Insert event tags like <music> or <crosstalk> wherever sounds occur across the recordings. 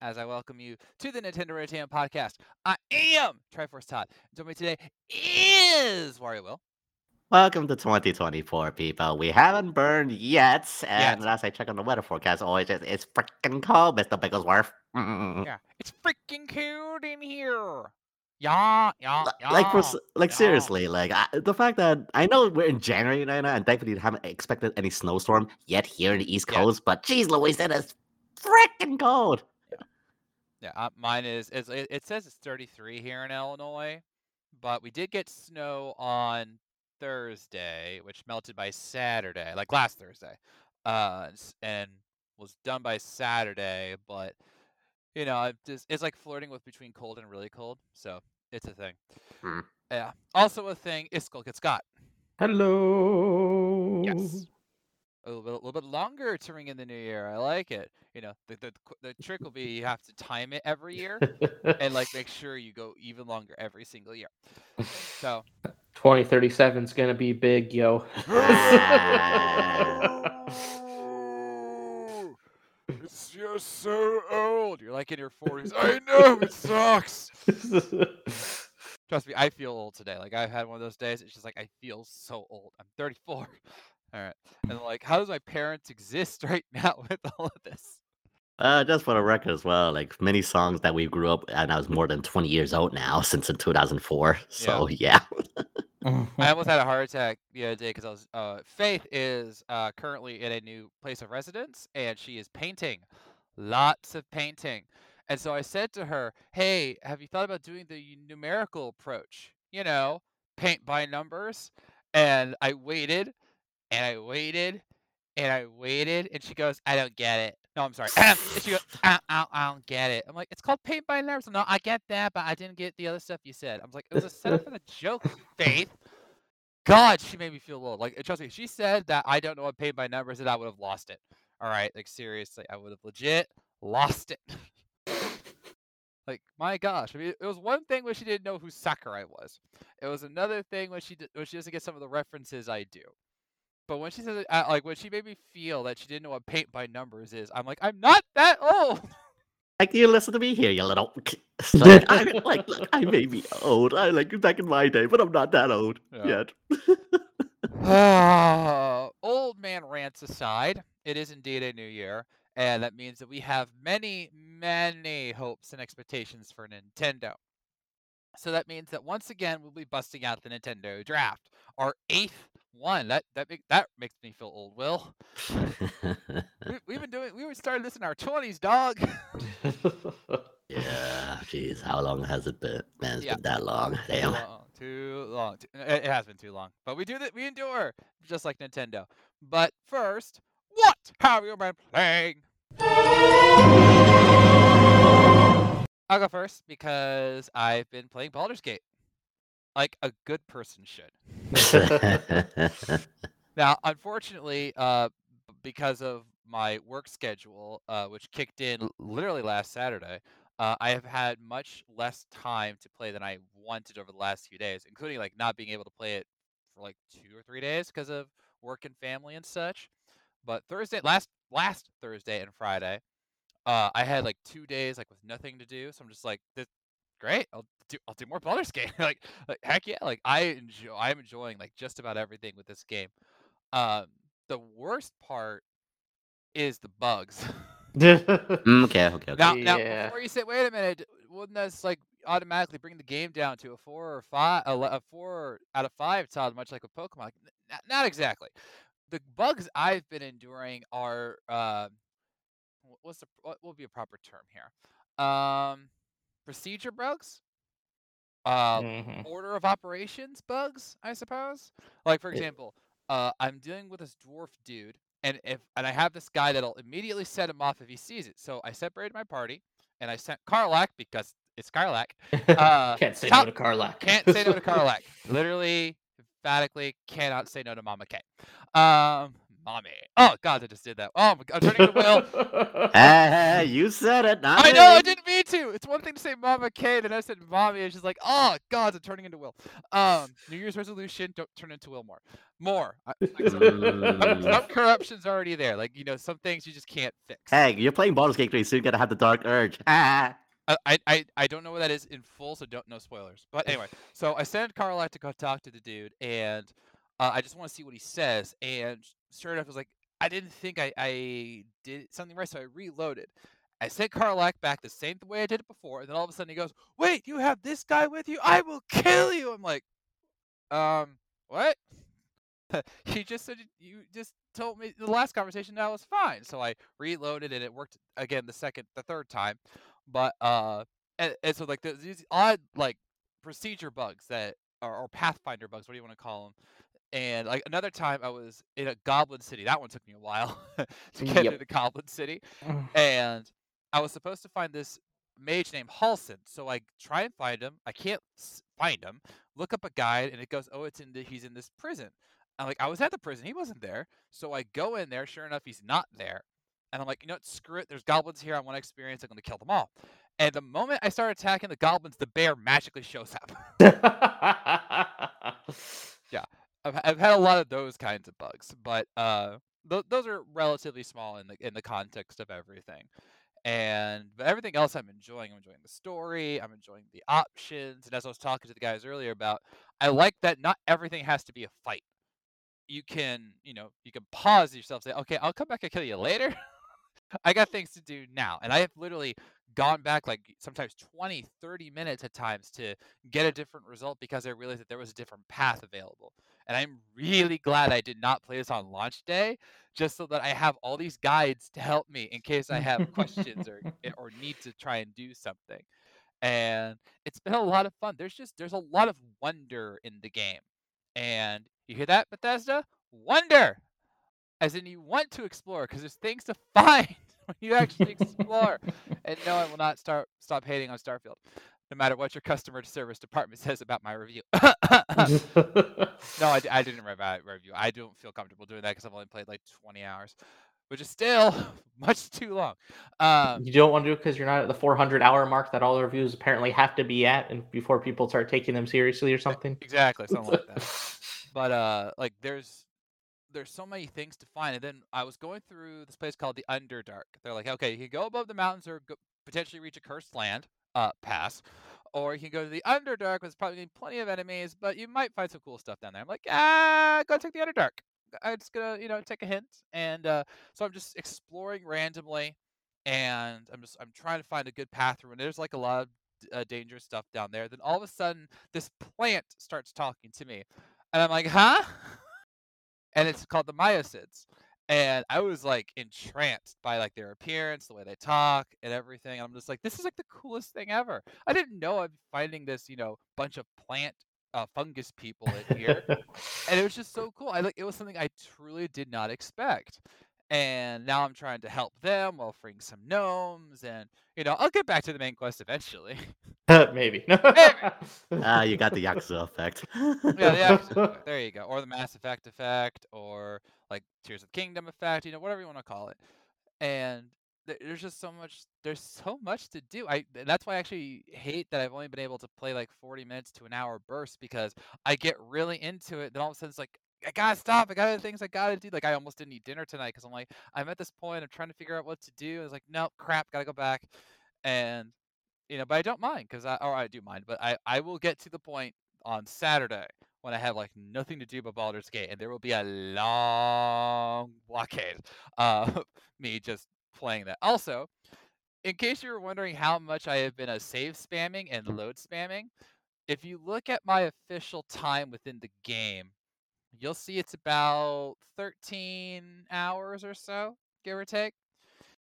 Happy New Year! As I welcome you to the Nintendo Entertainment Podcast. I am Triforce Todd. Joining me today is Wario Will. Welcome to 2024, people. We haven't burned yet, and Yet. last I checked on the weather forecast, oh, always it's, it's freaking cold, Mr. Bigglesworth. Yeah, it's freaking cold in here. Yeah, yeah, yeah. Like, for, like yeah. seriously, like I, the fact that I know we're in January right now, and thankfully haven't expected any snowstorm yet here in the East Yeah. Coast, but geez, Louise, that is freaking cold. Yeah, uh, mine is. It's, it, it says it's 33 here in Illinois, but we did get snow on Thursday, which melted by Saturday, like last Thursday, uh, and was done by Saturday. But you know, it just it's like flirting with between cold and really cold, so it's a thing. Hmm. Yeah. Also a thing is Skull Get Scott. Hello. Yes. A little bit, a little bit longer to ring in the new year. I like it. You know, the the the trick will be you have to time it every year. and like make sure you go even longer every single year. So <laughs> 2037 is gonna be big, yo. <laughs> it's just so old. You're like in your 40s. I know it sucks. <laughs> Trust me, I feel old today. Like I've had one of those days. It's just like I feel so old. I'm 34. All right, and like, how does my parents exist <laughs> right now with all of this? Uh, just for the record as well, like many songs that we grew up, and I was more than 20 years old now <laughs> since in 2004. So yeah, I almost had a <laughs> heart attack the other day because I was. Uh, Faith is uh, currently in a new place of residence, and she is painting, lots of painting. And so I said to her, "Hey, have you thought about doing the numerical approach? You know, paint by numbers." And I waited, and I waited, and I waited, and she goes, "I don't get it." No, I'm sorry. <laughs> and she goes, I, I, I don't get it. I'm like, it's called paint by numbers. No, I get that, but I didn't get the other stuff you said. I was like, it was a setup for the joke, Faith. God, she made me feel old. Like, trust me, she said that I don't know what paint by numbers and I would have lost it. All right, like seriously, I would have legit lost it. <laughs> like, my gosh, I mean, it was one thing when she didn't know who Sakurai was. It was another thing when she did, when she doesn't get some of the references I do. But when she says, uh, like, when she made me feel that she didn't know what paint by numbers is, I'm like, I'm not that old. <laughs> like you listen to me here, you little. <laughs> like, I, <laughs> like, look, I may be old. I like back in my day, but I'm not that old Yeah. yet. Ah, Old man rants aside, it is indeed a new year, and that means that we have many, many hopes and expectations for Nintendo. So that means that once again we'll be busting out the Nintendo Draft, our eighth one. That that make, that makes me feel old. Will we, we've been doing we were started this in our twenties, dog. <laughs> yeah, jeez, how long has it been? Man, it's Yeah. been that long. Too Damn. long, too long. too- It, it has been too long, but we do that. We endure, just like Nintendo. But first, what have you been playing? I'll go first because I've been playing Baldur's Gate, like a good person should. <laughs> Now, unfortunately, uh, because of my work schedule, uh, which kicked in literally last Saturday, uh, I have had much less time to play than I wanted over the last few days, including like not being able to play it for like two or three days because of work and family and such. But Thursday, last last Thursday and Friday, uh, I had like two days like with nothing to do, so I'm just like, this, great, I'll do I'll do more Baldur's <laughs> Gate. like, like heck yeah, like I enjoy I'm enjoying like just about everything with this game. Um, the worst part is the bugs. <laughs> Mm, okay, okay, okay. now, now Yeah. before you say, wait a minute, wouldn't this like automatically bring the game down to a four or five, a, le- a four out of five, Todd, much like with Pokemon? Like, n- n- not exactly. The bugs I've been enduring are, uh, wh- what's the what will be a proper term here? Um, procedure bugs. Uh, Mhm. order of operations bugs, I suppose. Like for example, uh, I'm dealing with this dwarf dude, and if and I have this guy that'll immediately set him off if he sees it. So I separated my party, and I sent Karlach because it's Karlach. Uh, Can't say top- no to Karlach. Can't say no to <laughs> Karlach. Literally, emphatically, cannot say no to Mama K. Um, mommy. Oh God, I just did that. Oh my God, I'm turning to Will. Hey, you said it. Not I know I didn't mean to. It's one thing to say Mama K, then I said Mommy, and she's like, oh God, I'm turning into Will. Um, New Year's resolution: don't turn into Will more. More. Like, some, some, some corruption's already there. Like you know, some things you just can't fix. Hey, you're playing Baldur's Gate 3, so you gotta have the Dark Urge. Ah. <laughs> I, I, I- don't know what that is in full, so don't know spoilers. But anyway, so I send Carl out to go talk to the dude, and uh, I just want to see what he says. And sure enough, I was like, I didn't think I, I did something right, so I reloaded. I sent Karlach back the same way I did it before, and then all of a sudden he goes, "Wait, you have this guy with you? I will kill you!" I'm like, um, what? <laughs> he just said you just told me the last conversation that was fine, so I reloaded and it worked again the second, the third time. But uh, and, and so like these odd like procedure bugs that or, or pathfinder bugs, what do you want to call them? And like another time, I was in a Goblin City. That one took me a while <laughs> to get Yep. through the Goblin City, and I was supposed to find this mage named Halsin. So I try and find him. I can't find him. Look up a guide, and it goes, "Oh, it's in the, he's in this prison." I'm like, I was at the prison. He wasn't there. So I go in there. Sure enough, he's not there. And I'm like, you know what? Screw it. There's goblins here. I want to experience. I'm going to kill them all. And the moment I start attacking the goblins, the bear magically shows up. <laughs> I've, I've had a lot of those kinds of bugs, but uh, th- those are relatively small in the in the context of everything. And but everything else, I'm enjoying. I'm enjoying the story. I'm enjoying the options. And as I was talking to the guys earlier about, I like that not everything has to be a fight. You can, you know, you can pause yourself, say, okay, I'll come back and kill you later. <laughs> I got things to do now. And I have literally gone back like sometimes 20, 30 minutes at times to get a different result because I realized that there was a different path available. And I'm really glad I did not play this on launch day, just so that I have all these guides to help me in case I have questions or <laughs> eh, or need to try and do something. And it's been a lot of fun. There's just there's a lot of wonder in the game. And you hear that, Bethesda? Wonder! As in you want to explore because there's things to <laughs> find when you actually explore. and no, I will not start stop hating on Starfield, no matter what your customer service department <laughs> says about my review. <laughs> no, I didn't rev- uh, review. I don't feel comfortable doing that because I've only played like 20 hours, which is still <laughs> much too long. Um, you don't want to do it because you're not at the 400 hour mark that all the reviews apparently have to be at, and before people start taking them seriously or something. exactly, something like that. But uh, like there's there's so many things to find, and then I was going through this place called the Underdark. They're like, okay, you can go above the mountains or go, potentially reach a cursed land, uh, pass, or you can go to the Underdark, which probably plenty of enemies, but you might find some cool stuff down there. I'm like, ah, go take the Underdark. I'm just gonna, you know, take a hint, and uh, so I'm just exploring randomly, and I'm just I'm trying to find a good path through, and there's like a lot of uh, dangerous stuff down there. Then all of a sudden, this plant starts talking to me, and I'm like, huh? <laughs> and it's called the Myconids. And I was like entranced by like their appearance, the way they talk, and everything. And I'm just like, this is like the coolest thing ever. I didn't know I'd be finding this, you know, bunch of plant uh, fungus people in here, and it was just so cool. I like it was something I truly did not expect. And now I'm trying to help them while freeing some gnomes, and you know, I'll get back to the main quest eventually. <laughs> <laughs> Maybe. Ah, you got the Yakuza effect. yeah, the action <laughs> effect, there you go, or the Mass Effect effect, or like Tears of Kingdom effect, you know, whatever you want to call it. And there's just so much. There's so much to do. I that's why I actually hate that I've only been able to play like 40 minutes to an hour bursts because I get really into it. Then all of a sudden it's like. I gotta stop. I got other things I gotta do. Like I almost didn't eat dinner tonight because I'm like I'm at this point. I'm trying to figure out what to do. I was like, nope, crap. Gotta go back. And you know, but I don't mind because I or I do mind, but I I will get to the point on Saturday when I have like nothing to do but Baldur's Gate, and there will be a long blockade of <laughs> me just playing that. Also, in case you were wondering how much I have been a save spamming and load spamming, if you look at my official time within the game, you'll see it's about 13 hours or so, give or take.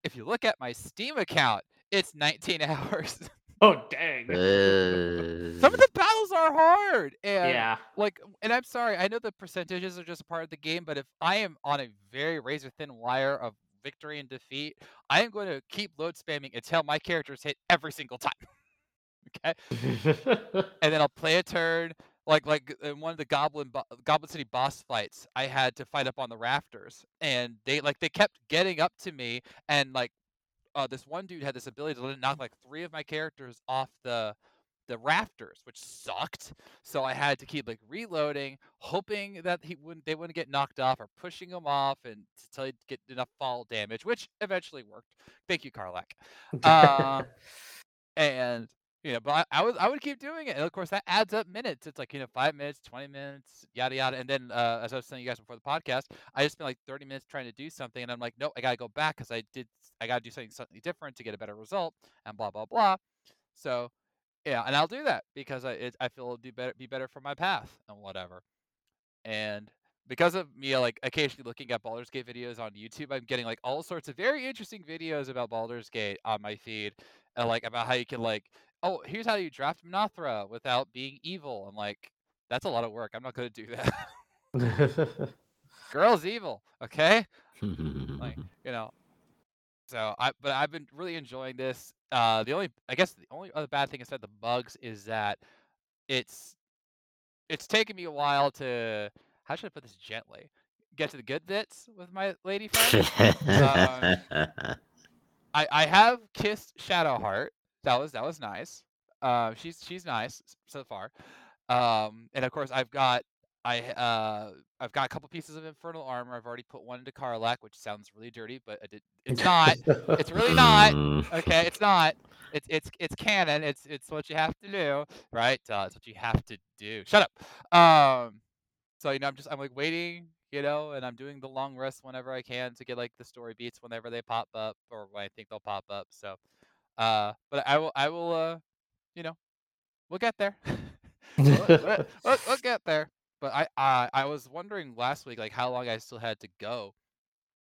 If you look at my Steam account, it's 19 <laughs> hours. Oh dang. <laughs> Uh, Some of the battles are hard, and yeah. like, and I'm sorry, I know the percentages are just a part of the game, but if I am on a very razor thin wire of victory and defeat, I am going to keep load spamming until my characters hit every single time. <laughs> okay, and then I'll <laughs> play a turn. Like like in one of the Goblin bo- Goblin City boss fights, I had to fight up on the rafters, and they like they kept getting up to me and like uh, this one dude had this ability to knock like three of my characters off the the rafters, which sucked. So I had to keep like reloading, hoping that he wouldn't they wouldn't get knocked off or pushing him off and until he'd get enough fall damage, which eventually worked. Thank you, Karlach. <laughs> Uh, and you know, but I, I was I would keep doing it, and of course that adds up minutes. It's like you know five minutes, twenty minutes, yada yada. And then uh, as I was telling you guys before the podcast, I just spent like thirty minutes trying to do something, and I'm like, nope, I gotta go back because I did I gotta do something something different to get a better result, and blah blah blah. So yeah, and I'll do that because I it, I feel it'll do better be better for my path and whatever. And because of me like occasionally looking at Baldur's Gate videos on YouTube, I'm getting like all sorts of very interesting videos about Baldur's Gate on my feed, and like about how you can like, oh, here's how you draft Minthara without being evil. I'm like, that's a lot of work. I'm not gonna do that. <laughs> Girl's evil, okay? like <laughs> you know. So I, but I've been really enjoying this. Uh, the only, I guess, the only other bad thing is that the bugs is that it's it's taken me a while to how should I put this gently get to the good bits with my lady friend. <laughs> um, I I have kissed Shadowheart. That was that was nice. Uh, she's she's nice so far. Um, and of course I've got I uh I've got a couple pieces of infernal armor. I've already put one into Karlach, which sounds really dirty, but it, it's not. it's really not. Okay, <laughs> it's not. It's it's it's canon. It's it's what you have to do, right? Uh, it's what you have to do. Shut up. Um, so you know, I'm just I'm like waiting, you know, and I'm doing the long rest whenever I can to get like the story beats whenever they pop up or when I think they'll pop up. So, uh, but I will I will uh, you know, we'll get there. <laughs> we'll, we'll, <laughs> we'll, we'll get there. But I, I I was wondering last week like how long I still had to go.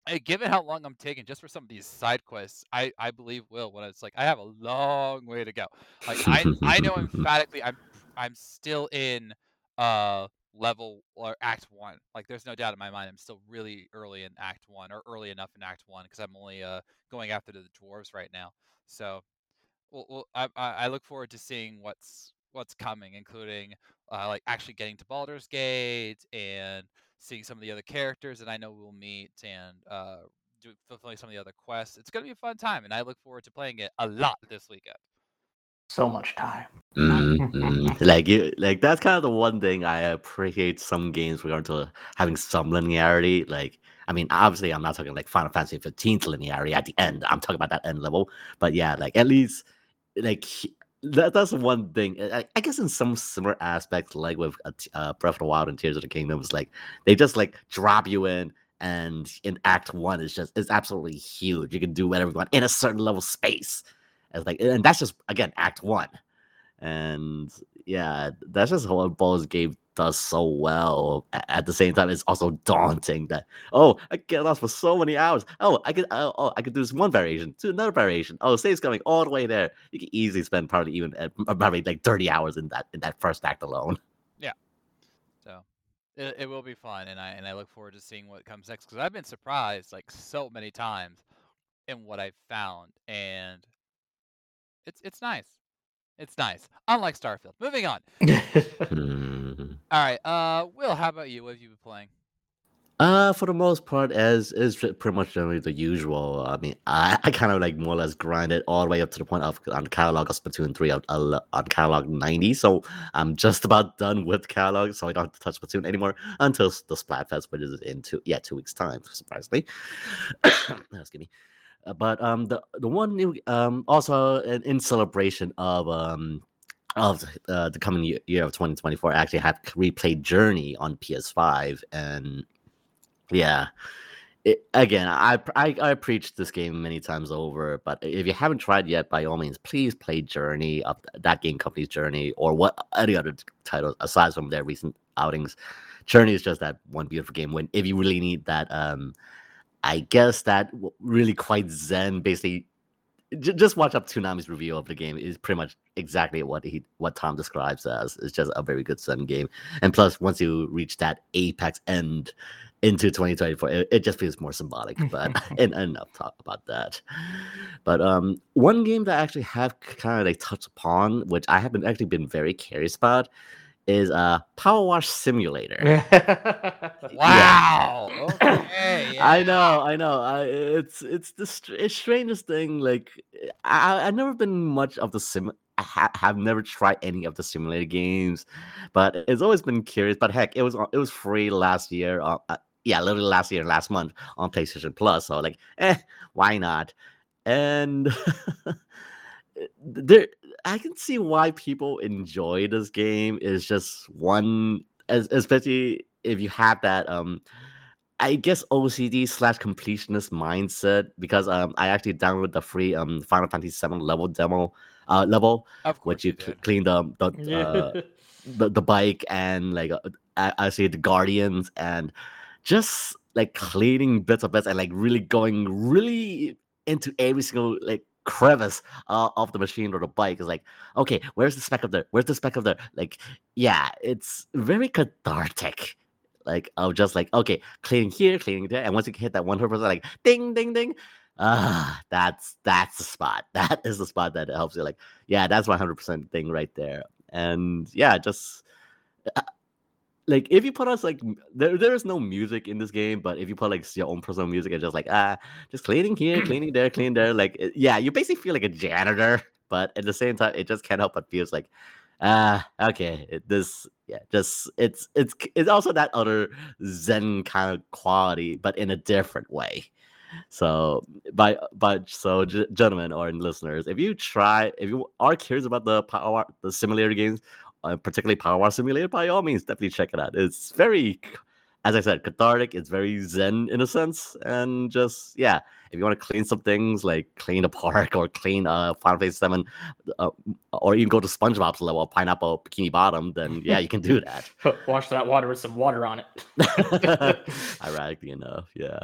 And given how long I'm taking just for some of these side quests, I, I believe will when it's like I have a long way to go. Like I I know <laughs> emphatically I'm I'm still in uh level or act one. Like there's no doubt in my mind I'm still really early in act one or early enough in act one because I'm only uh going after the dwarves right now. So well, well I I look forward to seeing what's what's coming, including uh, like actually getting to Baldur's Gate and seeing some of the other characters that I know we'll meet and uh, do, fulfilling some of the other quests. It's going to be a fun time, and I look forward to playing it a lot this weekend. So much time. Mm-hmm. <laughs> like you, like that's kind of the one thing I appreciate some games regarding to having some linearity. Like, I mean, obviously, I'm not talking like Final Fantasy 15 linearity at the end. I'm talking about that end level. But yeah, like at least like that, that's one thing. I, I, guess in some similar aspects, like with uh, uh, Breath of the Wild and Tears of the Kingdom, it's like they just like drop you in, and in Act One, it's just it's absolutely huge. You can do whatever you want in a certain level space. It's like, and that's just again Act One, and yeah, that's just how Baldur's Gate does so well. At the same time, it's also daunting that oh, I get lost for so many hours. Oh, I could oh, oh I could do this one variation to another variation. Oh, save's coming all the way there. You can easily spend probably even uh, probably like thirty hours in that in that first act alone. Yeah, so it, it will be fun, and I and I look forward to seeing what comes next because I've been surprised like so many times in what I've found, and it's it's nice. It's nice. Unlike Starfield. Moving on. Hmm. All right. Uh, Will, how about you? What have you been playing? Uh, for the most part, as is pretty much generally the usual. I mean, I, I kind of like more or less grinded all the way up to the point of on the catalog of Splatoon 3 on, on catalog 90. So I'm just <laughs> about done with catalog, so I don't have to touch Splatoon anymore until the Splatfest, which is in two yeah two weeks time, surprisingly. <coughs> Excuse me. Uh, but um, the the one new um also in, in celebration of um of uh, the coming year, of 2024 I actually have replayed journey on ps5 and yeah it, again I, I i preached this game many times over but if you haven't tried yet by all means please play journey of that game company's journey or what any other title aside from their recent outings. Journey is just that one beautiful game when if you really need that um I guess that really quite zen. Basically, just watch up Toonami's review of the game is pretty much exactly what he what Tom describes as. It's just a very good zen game. And plus, once you reach that apex end into 2024, it, it just feels more symbolic. But <laughs> <laughs> and, enough talk about that. But um, one game that I actually have kind of like touched upon, which I haven't actually been very curious about, is a Power Wash Simulator. <laughs> Wow. Okay. <laughs> I know, I know. I, it's it's the str- it's strangest thing. Like I I've never been much of the sim. I ha- have never tried any of the simulator games, but it's always been curious. But heck, it was it was free last year. Uh, uh, yeah, literally last year, last month on PlayStation Plus. So like, eh, why not? And <laughs> there, I can see why people enjoy this game. Is just one, as especially if you have that um I guess OCD slash completionist mindset because um I actually downloaded the free um Final Fantasy VII level demo uh level which you you clean the the, <laughs> uh, the the bike and like uh, I, I see the guardians and just like cleaning bits of bits and like really going really into every single like crevice uh, of the machine or the bike is like okay where's the speck of there where's the speck of there like yeah it's very cathartic like of just like okay cleaning here cleaning there and once you hit that 100% like ding ding ding ah that's that's the spot. <laughs> That is the spot that helps you like yeah that's my 100% thing right there. And yeah just uh, like if you put us like there, there is no music in this game but if you put like your own personal music and just like ah just cleaning here cleaning there cleaning there <coughs> like yeah you basically feel like a janitor <laughs> but at the same time it just can't help but feels like ah okay it, this yeah just it's it's it's also that other zen kind of quality but in a different way. So by but so gentlemen or listeners if you try if you are curious about the power the simulator games uh, particularly Power Simulator, by all means, definitely check it out. It's very, as I said, cathartic. It's very zen in a sense, and just yeah, if you want to clean some things like clean a park or clean uh Final Fantasy Seven, uh, or even go to SpongeBob's level, Pineapple Bikini Bottom, then <laughs> yeah, you can do that. Wash that water with some water on it. <laughs> <laughs> Ironically enough, yeah.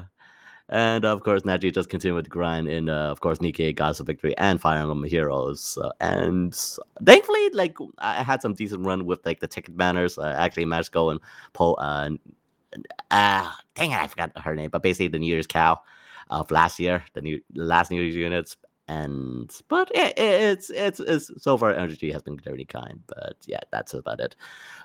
And of course, Naji just continued the grind in, uh, of course, Nikke, Goddess of Victory, and Fire Emblem Heroes. Uh, and thankfully, like I had some decent run with like the ticket banners. I actually managed to go and pull. Uh, uh, dang it, I forgot her name, but basically the New Year's cow of last year, the new last New Year's units. And but it, it's it's it's so far RNG has been very kind. But yeah, that's about it.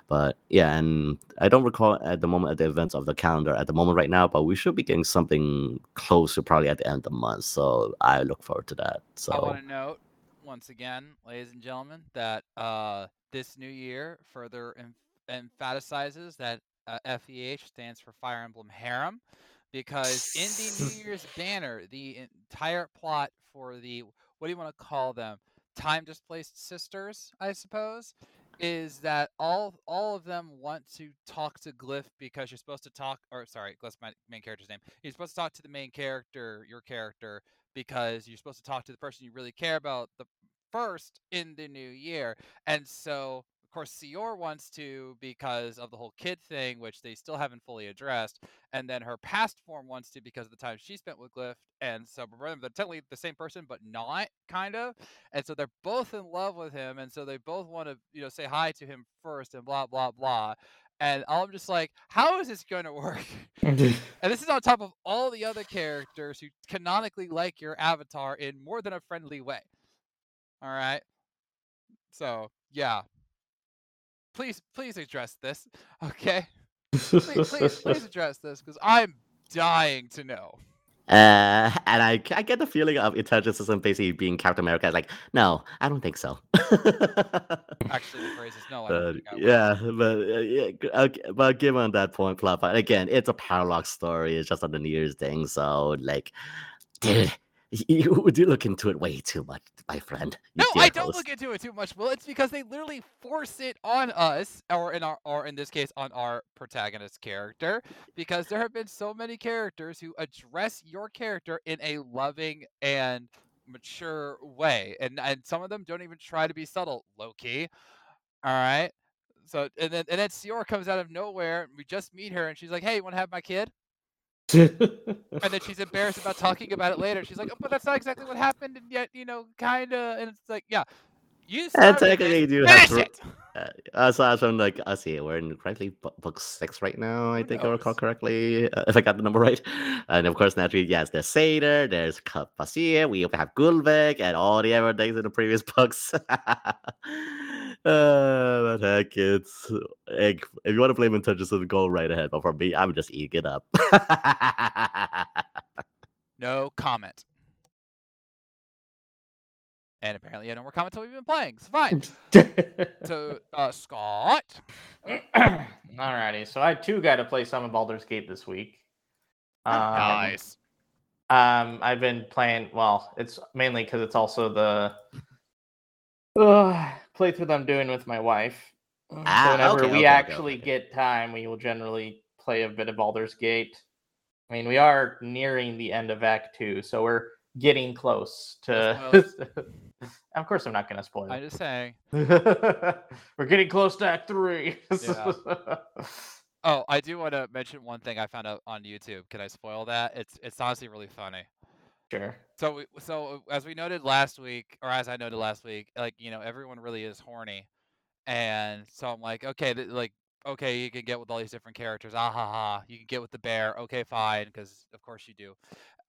But yeah, and I don't recall at the moment at the events of the calendar at the moment right now, but we should be getting something close to probably at the end of the month. So I look forward to that. So I want to note once again, ladies and gentlemen, that uh, this new year further em- emphasizes that uh, FEH stands for Fire Emblem Harem, because in the New <laughs> Year's banner, the entire plot for the what do you want to call them? Time displaced sisters, I suppose, is that all all of them want to talk to Glyph because you're supposed to talk, or sorry, Glyph's my main character's name. You're supposed to talk to the main character, your character, because you're supposed to talk to the person you really care about the first in the new year. And so, course, Seiðr wants to because of the whole kid thing, which they still haven't fully addressed. And then her past form wants to because of the time she spent with Glyph. And so, they're technically the same person, but not kind of. And so they're both in love with him. And so they both want to, you know, say hi to him first and blah, blah, blah. And I'm just like, how is this going <laughs> to work? <laughs> And this is on top of all the other characters who canonically like your avatar in more than a friendly way. All right. So yeah. Please, please address this. Okay. Please, please, please <laughs> address this because I'm dying to know. uh, and I I get the feeling of Intelligent Systems basically being Captain America. Like, no, I don't think so. <laughs> Actually, the phrase is no. I don't But think I will. yeah, but uh, yeah, okay, but given that point, plot point again, it's a paradox story. It's just on the New Year's thing. So like, dude, you you look into it way too much, my friend. No, I don't host. look into it too much. Well, it's because they literally force it on us, or in our, or in this case, on our protagonist character, because there have been so many characters who address your character in a loving and mature way, and and some of them don't even try to be subtle, low key. All right. So and then and then Seiðr comes out of nowhere. and We just meet her, and she's like, "Hey, you want to have my kid?" And then she's embarrassed about talking about it later. She's like, oh, "But that's not exactly what happened," and yet you know, kind of. And it's like, yeah, you And started technically, you have to. it. Uh, uh, so as I'm like, I see, we're in correctly bu- book six right now. I think I recall correctly, uh, if I got the number right. And of course, naturally, yes, there's Seiðr, there's Kvasir, we have Gullveig, and all the other things in the previous <laughs> books. Uh, but heck, it's egg. If you want to play Nintendo, so go right ahead. But for me, I'm just eating it up. No comment. And apparently, I know more comments what we've been playing. So fine. So, <laughs> uh, Scott. Alrighty, so I too got to play some of Baldur's Gate this week. Um, nice. Um, I've been playing. Well, it's mainly because it's also the <sighs> uh, playthrough that I'm doing with my wife. So Ah, whenever okay, we okay, okay, actually okay. get time, we will generally play a bit of Baldur's Gate. I mean, we are nearing the end of Act Two, so we're getting close to. <laughs> of course, I'm not going to spoil I'm just saying. <laughs> we're getting close to Act Three. Yeah. <laughs> Oh, I do want to mention one thing I found out on YouTube. Can I spoil that? It's it's honestly really funny. Sure. So we, so as we noted last week, or as I noted last week, like you know everyone really is horny, and so I'm like, okay, th- like okay, you can get with all these different characters. Ah ha ha. You can get with the bear. Okay, fine, because of course you do.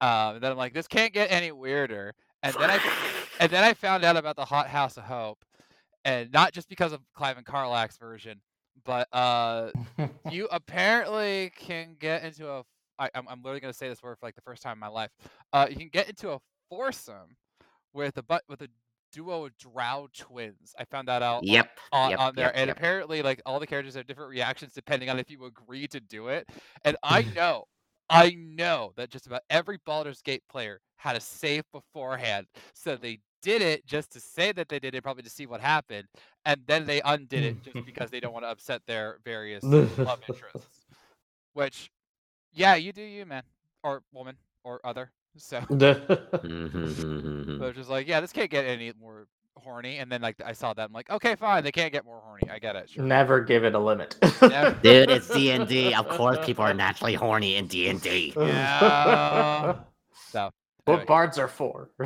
Um, and then I'm like, this can't get any weirder. And then I and then I found out about the Hot House of Hope, and not just because of Clive and Karlach's version, but uh, <laughs> you apparently can get into a. I, I'm, I'm literally gonna say this word for like the first time in my life. Uh, you can get into a foursome with a but with a duo of Drow twins. I found that out on- Yep. on, yep, on there, yep, and yep. apparently, like all the characters have different reactions depending on if you agree to do it. And I <laughs> know, I know that just about every Baldur's Gate player had a save beforehand, so they did it just to say that they did it, probably to see what happened, and then they undid it just <laughs> because they don't want to upset their various love interests. <laughs> Which, yeah, you do you, man, or woman, or other. So. <laughs> Mhm. So it's just like, yeah, this can't get any more horny. And then like I saw that, I'm like, okay, fine, they can't get more horny. I get it. Sure. Never give it a limit. Never. <laughs> Dude, it's D and D. Of course, people are naturally horny in D and D. Yeah. So anyway, what bards are for. <laughs>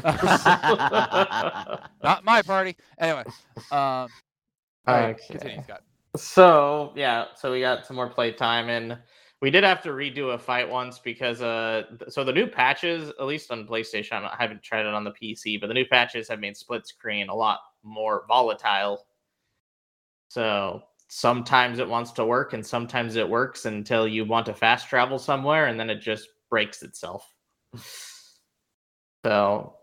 not my party. Anyway, um, all right, continue, Scott. So yeah, so we got some more playtime, and we did have to redo a fight once because uh, so the new patches, at least on PlayStation, I haven't tried it on the PC, but the new patches have made split screen a lot more volatile. So sometimes it wants to work, and sometimes it works until you want to fast travel somewhere, and then it just breaks itself. So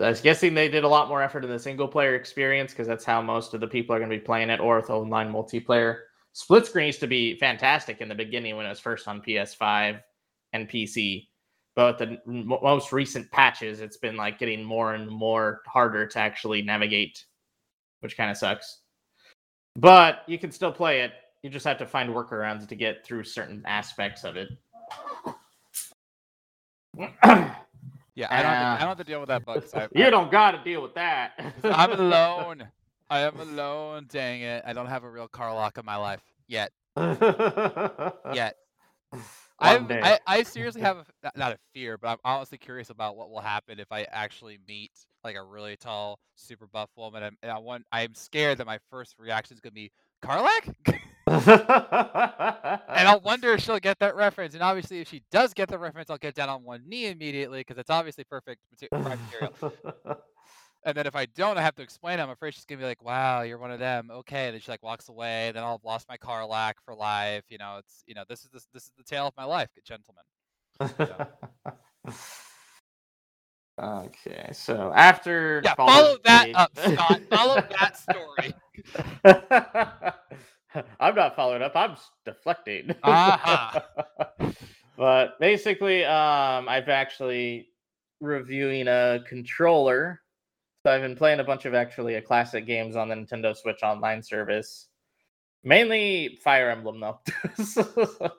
I was guessing they did a lot more effort in the single player experience because that's how most of the people are going to be playing it, or with online multiplayer. Split screen used to be fantastic in the beginning when it was first on PS5 and PC, but with the mo- most recent patches, it's been like getting more and more harder to actually navigate, which kind of sucks. But you can still play it. You just have to find workarounds to get through certain aspects of it. Yeah, I don't, have to, I Uh, don't have to deal with that <coughs> bug. I, you I, don't got to deal with that. I'm alone. <laughs> I am alone. Dang it! I don't have a real Karlach in my life yet. <laughs> Yet. I, I seriously <laughs> have a, not- a fear, but I'm honestly curious about what will happen if I actually meet like a really tall, super buff woman. I'm, and I want, I'm scared that my first reaction is going to be Karlach, <laughs> and I'll wonder if she'll get that reference. And obviously, if she does get the reference, I'll get down on one knee immediately because it's obviously perfect mate- material. And then if I don't, I have to explain. it. I'm afraid she's gonna be like, "Wow, you're one of them." Okay, and then she like walks away. Then I'll have lost my Karlach for life. You know, it's you know, this is the, this is the tale of my life, gentlemen. okay, so after Yeah, follow that up, Scott. Follow that story. <laughs> I'm not following up. I'm deflecting. Aha. <laughs> but basically, um, I've actually reviewing a controller. So I've been playing a bunch of actually a classic games on the Nintendo Switch Online service. Mainly Fire Emblem though. <laughs>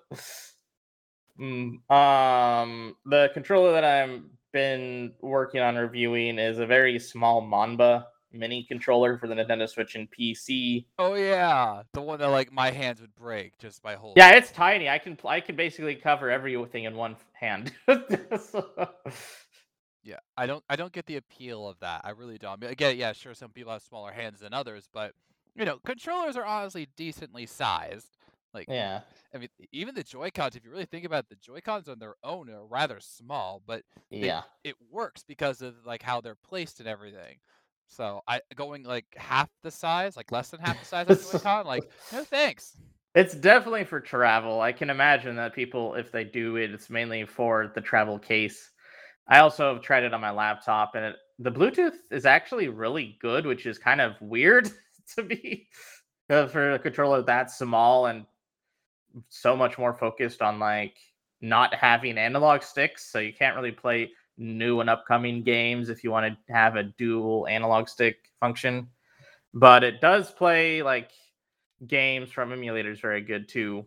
Mm, um, the controller that I've been working on reviewing is a very small Manba mini controller for the Nintendo Switch and PC. Oh yeah, the one that like my hands would break just by holding. Yeah, it's tiny. I can I can basically cover everything in one hand. <laughs> Yeah, I don't I don't get the appeal of that. I really don't. I mean, again, yeah, sure, some people have smaller hands than others, but you know, controllers are honestly decently sized. Like, yeah. I mean, even the Joy Cons, if you really think about it, the Joy Cons on their own are rather small, but They- Yeah. it works because of like how they're placed and everything. So I going like half the size, like less than half the size of <laughs> Joy-Con, like no thanks. It's definitely for travel. I can imagine that people, if they do it, it's mainly for the travel case. I also have tried it on my laptop, and it, the Bluetooth is actually really good, which is kind of weird <laughs> to be uh, for a controller that small and so much more focused on like not having analog sticks. So you can't really play new and upcoming games if you want to have a dual analog stick function. But it does play like games from emulators very good too.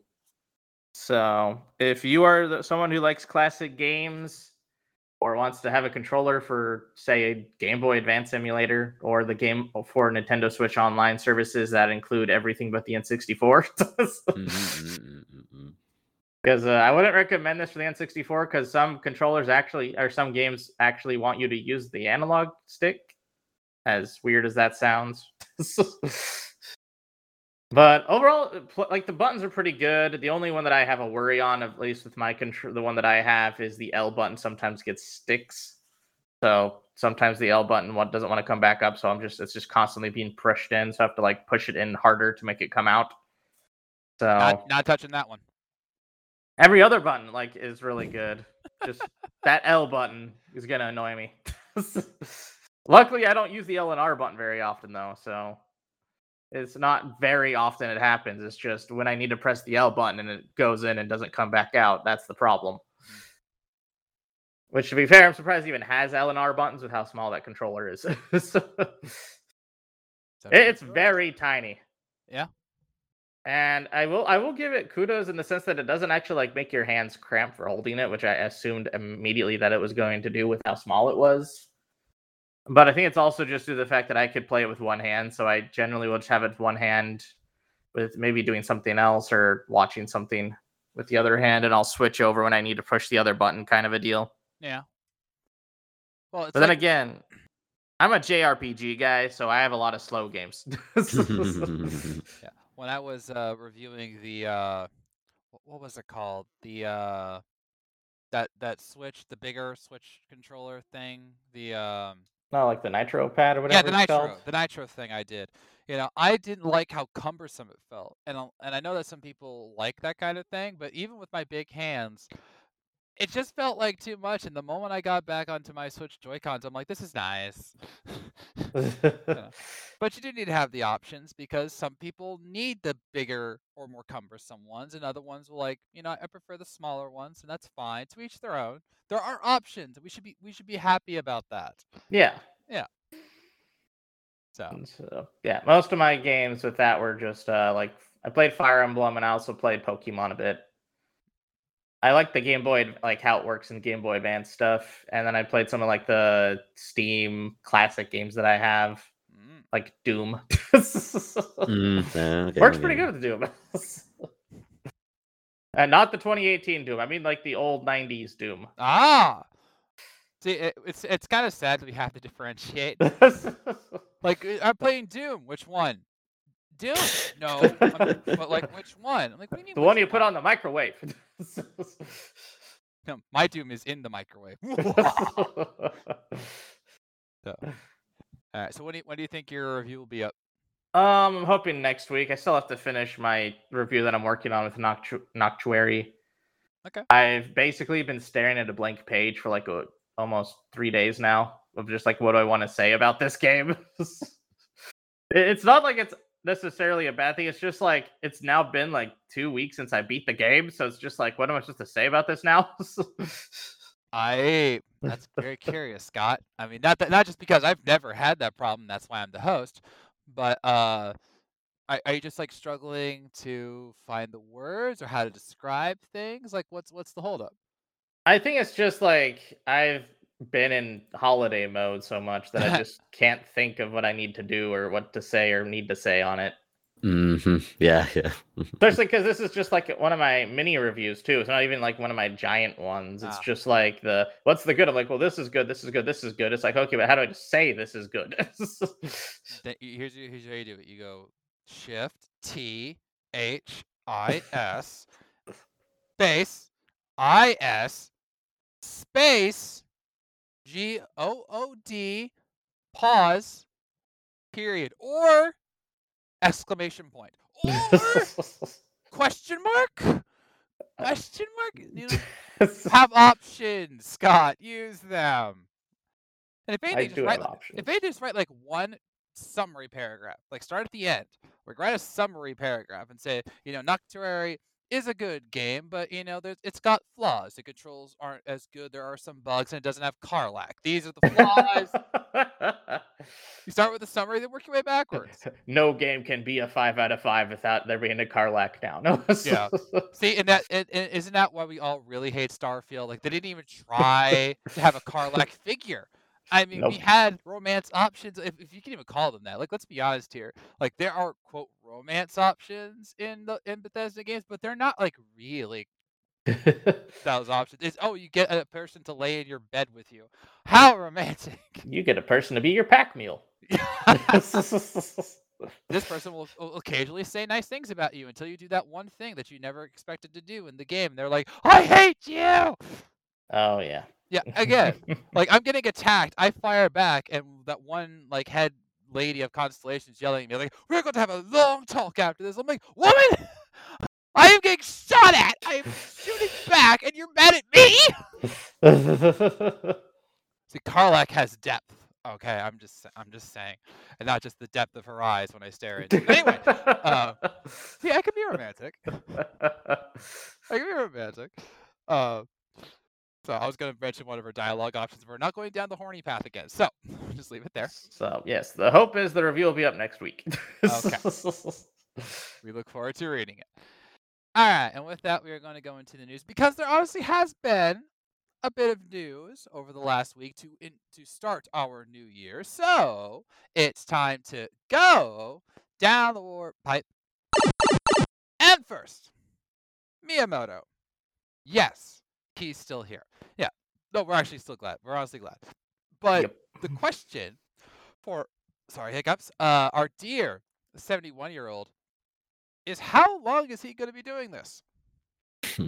So if you are someone who likes classic games or wants to have a controller for say a Game Boy Advance emulator or the game for Nintendo Switch online services that include everything but the N64. <laughs> Mm-hmm, mm-hmm, mm-hmm, because uh, I wouldn't recommend this for the N64 because some controllers actually or some games actually want you to use the analog stick. As weird as that sounds. <laughs> But overall, like the buttons are pretty good. The only one that I have a worry on, at least with my control, the one that I have is the L button sometimes gets sticks. So sometimes the L button doesn't want to come back up. So I'm just it's just constantly being pushed in. So I have to like push it in harder to make it come out. So Not, not touching that one. every other button like is really good. Just <laughs> that L button is gonna annoy me. <laughs> Luckily, I don't use the L and R button very often though, so it's not very often it happens. It's just when I need to press the L button and it goes in and doesn't come back out. That's the problem. Which, to be fair, I'm surprised it even has L and R buttons with how small that controller is. <laughs> So it's very tiny. Yeah. And I will I will give it kudos in the sense that it doesn't actually like make your hands cramp for holding it, which I assumed immediately that it was going to do with how small it was. But I think it's also just due to the fact that I could play it with one hand, so I generally will just have it with one hand with maybe doing something else or watching something with the other hand, and I'll switch over when I need to push the other button, kind of a deal. yeah. Well, it's But then again, I'm a JRPG guy, so I have a lot of slow games. <laughs> Yeah. When I was uh, reviewing the uh, what was it called? The uh, that that Switch, the bigger Switch controller thing. The um, Not like the Nitro pad or whatever. yeah, the Nitro, called. the Nitro thing I did. You know, I didn't like how cumbersome it felt, and I'll- and I know that some people like that kind of thing, but even with my big hands, it just felt like too much. And the moment I got back onto my Switch Joy Cons, I'm like, this is nice. <laughs> <laughs> But you do need to have the options because some people need the bigger or more cumbersome ones, and other ones will like, you know, I prefer the smaller ones, and that's fine. To each their own. There are options. We should be we should be happy about that. yeah. Yeah. So So yeah, most of my games with that were just uh like I played Fire Emblem and I also played Pokemon a bit. I like the Game Boy like how it works in Game Boy Advance stuff, and then I played some of like the Steam classic games that I have, mm, like Doom. <laughs> Mm, okay, Works pretty good with Doom. <laughs> and not the 2018 Doom. I mean like the old 90s Doom. ah, see, it, it's it's kind of sad that we have to differentiate. <laughs> Like uh, I'm playing Doom. Which one? Doom? No, <laughs> but like which one? I'm like, what do you mean? the one you put on the microwave. No, my Doom is in the microwave. <laughs> So, all right. So when do you, when do you think your review will be up? Um, I'm hoping next week. I still have to finish my review that I'm working on with Noctu- Noctuary. Okay. I've basically been staring at a blank page for like a, almost three days now of just like what do I want to say about this game. <laughs> It's not like it's necessarily a bad thing. It's just like it's now been like two weeks since I beat the game, so it's just like what am I supposed to say about this now? <laughs> I that's very curious, Scott. I mean, not that not just because I've never had that problem. That's why I'm the host. But uh, are, are you just like struggling to find the words or how to describe things? Like, what's what's the holdup? I think it's just like I've been in holiday mode so much that I <laughs> just can't think of what I need to do or what to say or need to say on it. hmm Yeah, yeah. Especially because this is just like one of my mini reviews too. It's not even like one of my giant ones. It's Ah. just like the what's the good? I'm like, well, this is good, this is good, this is good. It's like, okay, but how do I just say this is good? <laughs> Here's here's how you do it. You go Shift T H I S <laughs> space I S space G O O D pause period or exclamation point or <laughs> question mark? Question mark? You know, <laughs> have options scott use them. And if anything just write like, options. if they just write like one summary paragraph like start at the end like write a summary paragraph and say you know nocturary is a good game but you know there's it's got flaws the controls aren't as good there are some bugs and it doesn't have Karlach these are the flaws you start with a summary then work your way backwards <laughs> no game can be a five out of five without there being a Karlach now. No. Yeah. See, and that and, and isn't that why we all really hate Starfield? Like they didn't even <laughs> try to have a Karlach figure. I mean, we had romance options, if, if you can even call them that. Like, let's be honest here. Like, there are quote romance options in the in Bethesda games, but they're not like really <laughs> those options. It's oh, you get a person to lay in your bed with you. How romantic! you get a person to be your pack meal. <laughs> this <laughs> person will, will occasionally say nice things about you until you do that one thing that you never expected to do in the game. They're like, "I hate you." oh yeah. Yeah, again, like I'm getting attacked. I fire back, and that one like head lady of constellations yelling at me like, "We're going to have a long talk after this." I'm like, "Woman, <laughs> I am getting shot at. I am shooting back, and you're mad at me." <laughs> See, Karlach has depth. Okay, I'm just I'm just saying, and not just the depth of her eyes when I stare into. it. Anyway, uh, see, I can be romantic. <laughs> I can be romantic. Uh, so I was going to mention one of her dialogue options. We're not going down the horny path again, so <laughs> just leave it there. so yes, the hope is the review will be up next week. Okay. <laughs> We look forward to reading it. All right, and with that, we are going to go into the news because there obviously has been a bit of news over the last week to in, to start our new year. So it's time to go down the warp pipe. And first, Miyamoto. Yes, he's still here. Yeah, no, we're actually still glad. We're honestly glad. But Yep. the <laughs> question for sorry hiccups, uh, our dear 71 year old is how long is he going to be doing this? <laughs>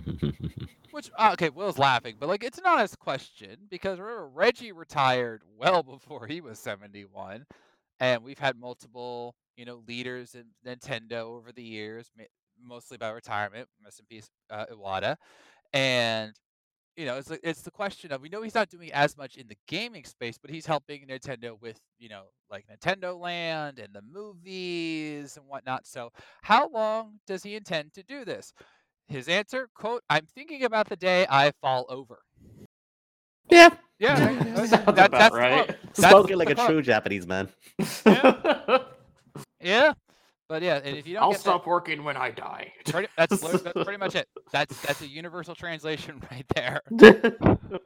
Which uh, okay, Will's laughing, but like it's an honest question because remember Reggie retired well before he was 71, and we've had multiple you know leaders in Nintendo over the years, mostly by retirement. Rest in peace, uh, Iwata, and you know it's the- it's the question of we know he's not doing as much in the gaming space, but he's helping Nintendo with you know like Nintendo Land and the movies and whatnot. So how long does he intend to do this? His answer, quote, I'm thinking about the day I fall over. yeah, Yeah, right, right. That- about that's right. spoken like a quote. true Japanese man. Yeah, <laughs> but yeah, and if you don't I'll get stop working when I die. pretty, that's, <laughs> that's pretty much it. That's that's a universal translation <laughs> right there. <laughs>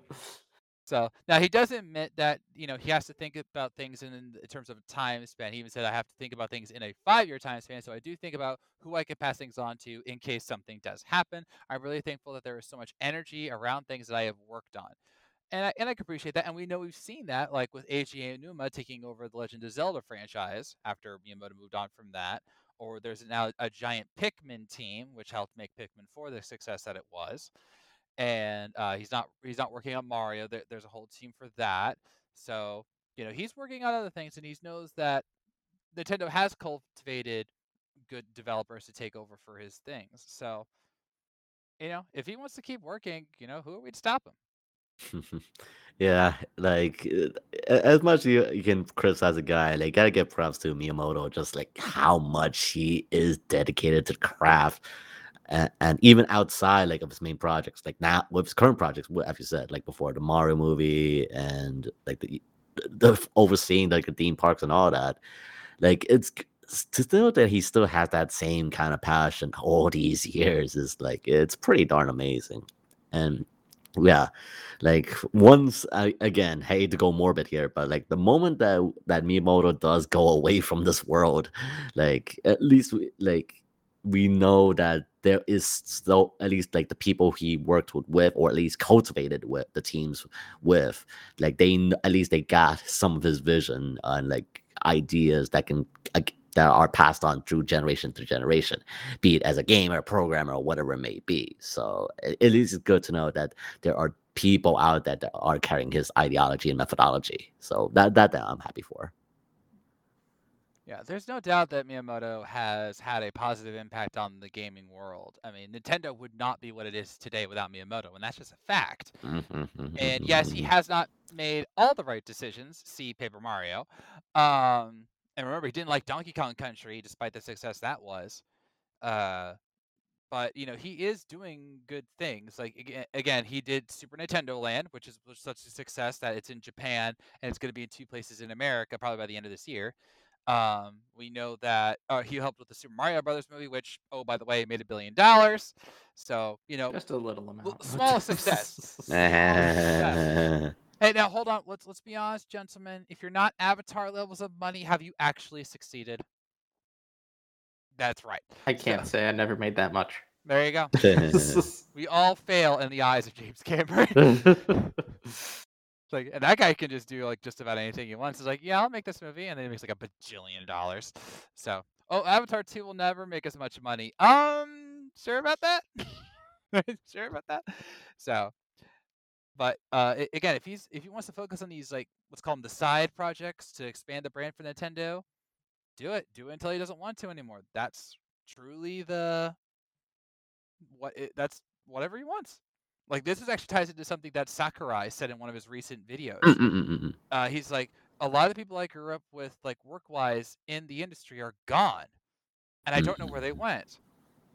So now he does admit that you know he has to think about things in, in terms of time span. He even said I have to think about things in a five-year time span. So I do think about who I can pass things on to in case something does happen. I'm really thankful that there is so much energy around things that I have worked on, and I and I can appreciate that. And we know we've seen that like with Eiji Aonuma taking over the Legend of Zelda franchise after Miyamoto moved on from that. Or there's now a giant Pikmin team, which helped make Pikmin 4 the success that it was and uh, he's not he's not working on Mario. There, there's a whole team for that. So you know he's working on other things, and he knows that Nintendo has cultivated good developers to take over for his things. So you know if he wants to keep working, you know who are we to stop him? <laughs> yeah, like as much as you, you can criticize a guy, like gotta give props to Miyamoto, just like how much he is dedicated to craft, and, and even outside like of his main projects, like now with his current projects, as you said, like before the Mario movie and like the the overseeing like the theme parks and all that, like it's to still that he still has that same kind of passion all these <laughs> years is like it's pretty darn amazing, and yeah like once I again hate to go morbid here, but like the moment that that Miyamoto does go away from this world, like at least we, like we know that there is still at least like the people he worked with, with or at least cultivated with the teams with, like they at least they got some of his vision and like ideas that can like, that are passed on through generation to generation, be it as a gamer, or programmer, or whatever it may be. So at least it's good to know that there are people out there that are carrying his ideology and methodology. So that that, that I'm happy for. Yeah, there's no doubt that Miyamoto has had a positive impact on the gaming world. I mean, Nintendo would not be what it is today without Miyamoto, and that's just a fact. And yes, he mhm. has not made all the right decisions. See Paper Mario. Um, and remember, he didn't like Donkey Kong Country, despite the success that was. Uh, but you know, he is doing good things. Like again, he did Super Nintendo Land, which is such a success that it's in Japan and it's going to be in two places in America probably by the end of this year. Um, we know that uh, he helped with the Super Mario Brothers movie, which oh by the way made a billion dollars. So you know, Just a little amount. small success. success. <laughs> <laughs> Hey, now hold on. Let's let's be honest, gentlemen. If you're not Avatar levels of money, have you actually succeeded? That's right. I can't So, say I never made that much. there you go. <laughs> <laughs> We all fail in the eyes of James Cameron. It's <laughs> like, and that guy can just do like just about anything he wants. It's like, yeah, I'll make this movie, and then he makes like a bajillion dollars. So, oh, Avatar two will never make as much money. Um, sure about that? sure about that? So, but uh, again, if he's if he wants to focus on these like let's call them the side projects to expand the brand for Nintendo, do it. Do it until he doesn't want to anymore. That's truly the what it, that's whatever he wants. Like this is actually ties into something that Sakurai said in one of his recent videos. Uh, he's like, a lot of the people I grew up with, like work wise in the industry, are gone, and I don't know where they went.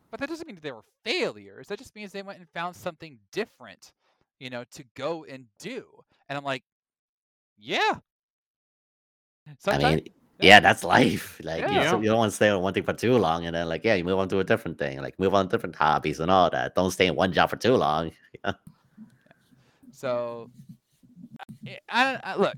But that doesn't mean that they were failures. That just means they went and found something different, you know, to go and do. And I'm like, yeah. I mean, yeah, yeah, that's life. Like you, yeah. so you don't want to stay on one thing for too long, and then like yeah, you move on to a different thing, like move on to different hobbies and all that. Don't stay in one job for too long. <laughs> So, I, I, I look,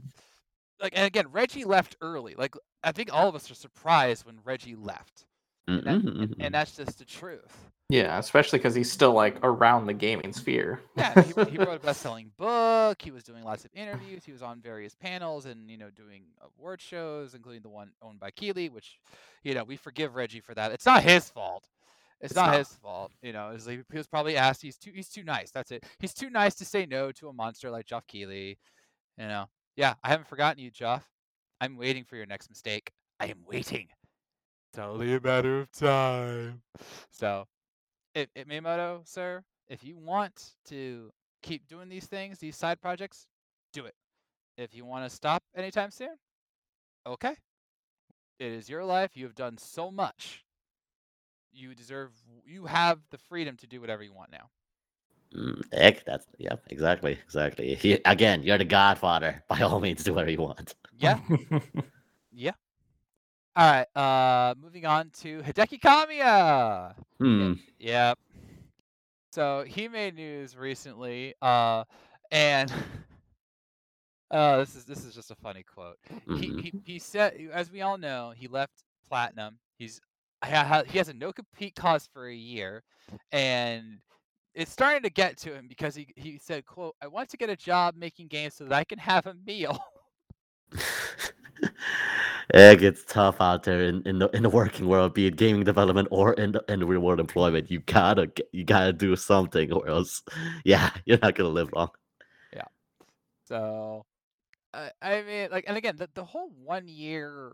like, and again, Reggie left early. Like, I think all of us are surprised when Reggie left, and, that, Mm, mm, and, mm, mm. and that's just the truth. Yeah, especially because he's still like around the gaming sphere. Yeah, he, he wrote a <laughs> best-selling book. He was doing lots of interviews. He was on various panels and you know doing uh, award shows, including the one owned by Keighley, which you know we forgive Reggie for that. It's not his fault. It's, It's not, not. his fault. You know, it's like, he was probably asked. He's too he's too nice. That's it. He's too nice to say no to a monster like Geoff Keighley. You know. Yeah, I haven't forgotten you, Geoff. I'm waiting for your next mistake. I am waiting. It's only a matter of time. So, if, if Miyamoto, sir, if you want to keep doing these things, these side projects, do it. If you want to stop anytime soon, okay. It is your life. You have done so much. You deserve. You have the freedom to do whatever you want now. Mm, Heck, that's yeah, exactly, exactly. He, again, you're the Godfather. <laughs> By all means, do whatever you want. Yeah. <laughs> yeah. All right. Uh, moving on to Hideki Kamiya. Hmm. Yep. So he made news recently, uh, and uh, <laughs> this is this is just a funny quote. He, mhm. he he said, as we all know, he left Platinum. He's he has a no compete clause for a year, and it's starting to get to him because he he said, "quote I want to get a job making games so that I can have a meal." <laughs> <laughs> It gets tough out there in, in the in the working world, be it gaming development or in the, in the real world employment. You gotta you gotta do something, or else, <laughs> yeah, you're not gonna live long. Yeah. So, I I mean, like, and again, the the whole one year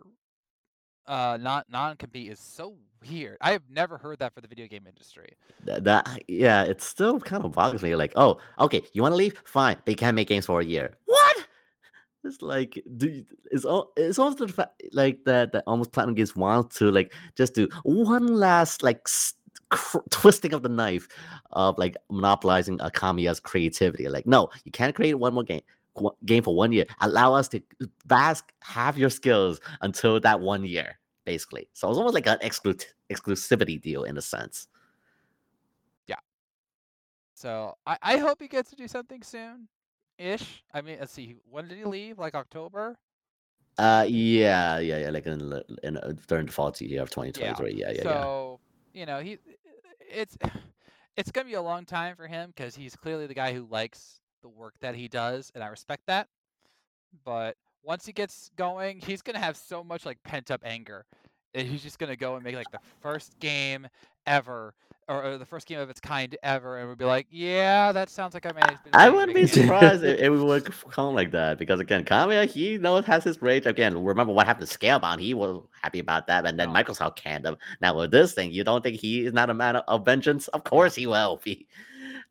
uh non non compete is so weird. I have never heard that for the video game industry. That, that yeah, it still kind of boggles me. Like, oh, okay, you want to leave? Fine, they can't make games for a year. What? It's like, do it's all it's almost the fact like that that almost platinum games want to like just do one last like twisting of the knife of like monopolizing Akamiya's creativity. Like, no, you can't create one more game game for one year. Allow us to bask have your skills until that one year, basically. So it's almost like an exclu- exclusivity deal in a sense. Yeah. So I I hope he gets to do something soon, ish. I mean, let's see, when did he leave? Like October? Uh, yeah, yeah, yeah. Like in, in uh, during the fall year of 2023. Yeah, yeah, yeah. So you know he, it's <sighs> it's gonna be a long time for him because he's clearly the guy who likes the work that he does, and I respect that. But once he gets going, he's gonna have so much like pent up anger. and He's just gonna go and make like the first game ever or, or the first game of its kind ever, and we'd be like, "Yeah, that sounds like I managed." I wouldn't be <laughs> surprised if, if we would come like that because again, Kamiya he knows has his rage. Again, remember what happened to Scalebound? He was happy about that, and then Oh. Microsoft canned him. Now with this thing, you don't think he is not a man of, of vengeance? Of course he will be.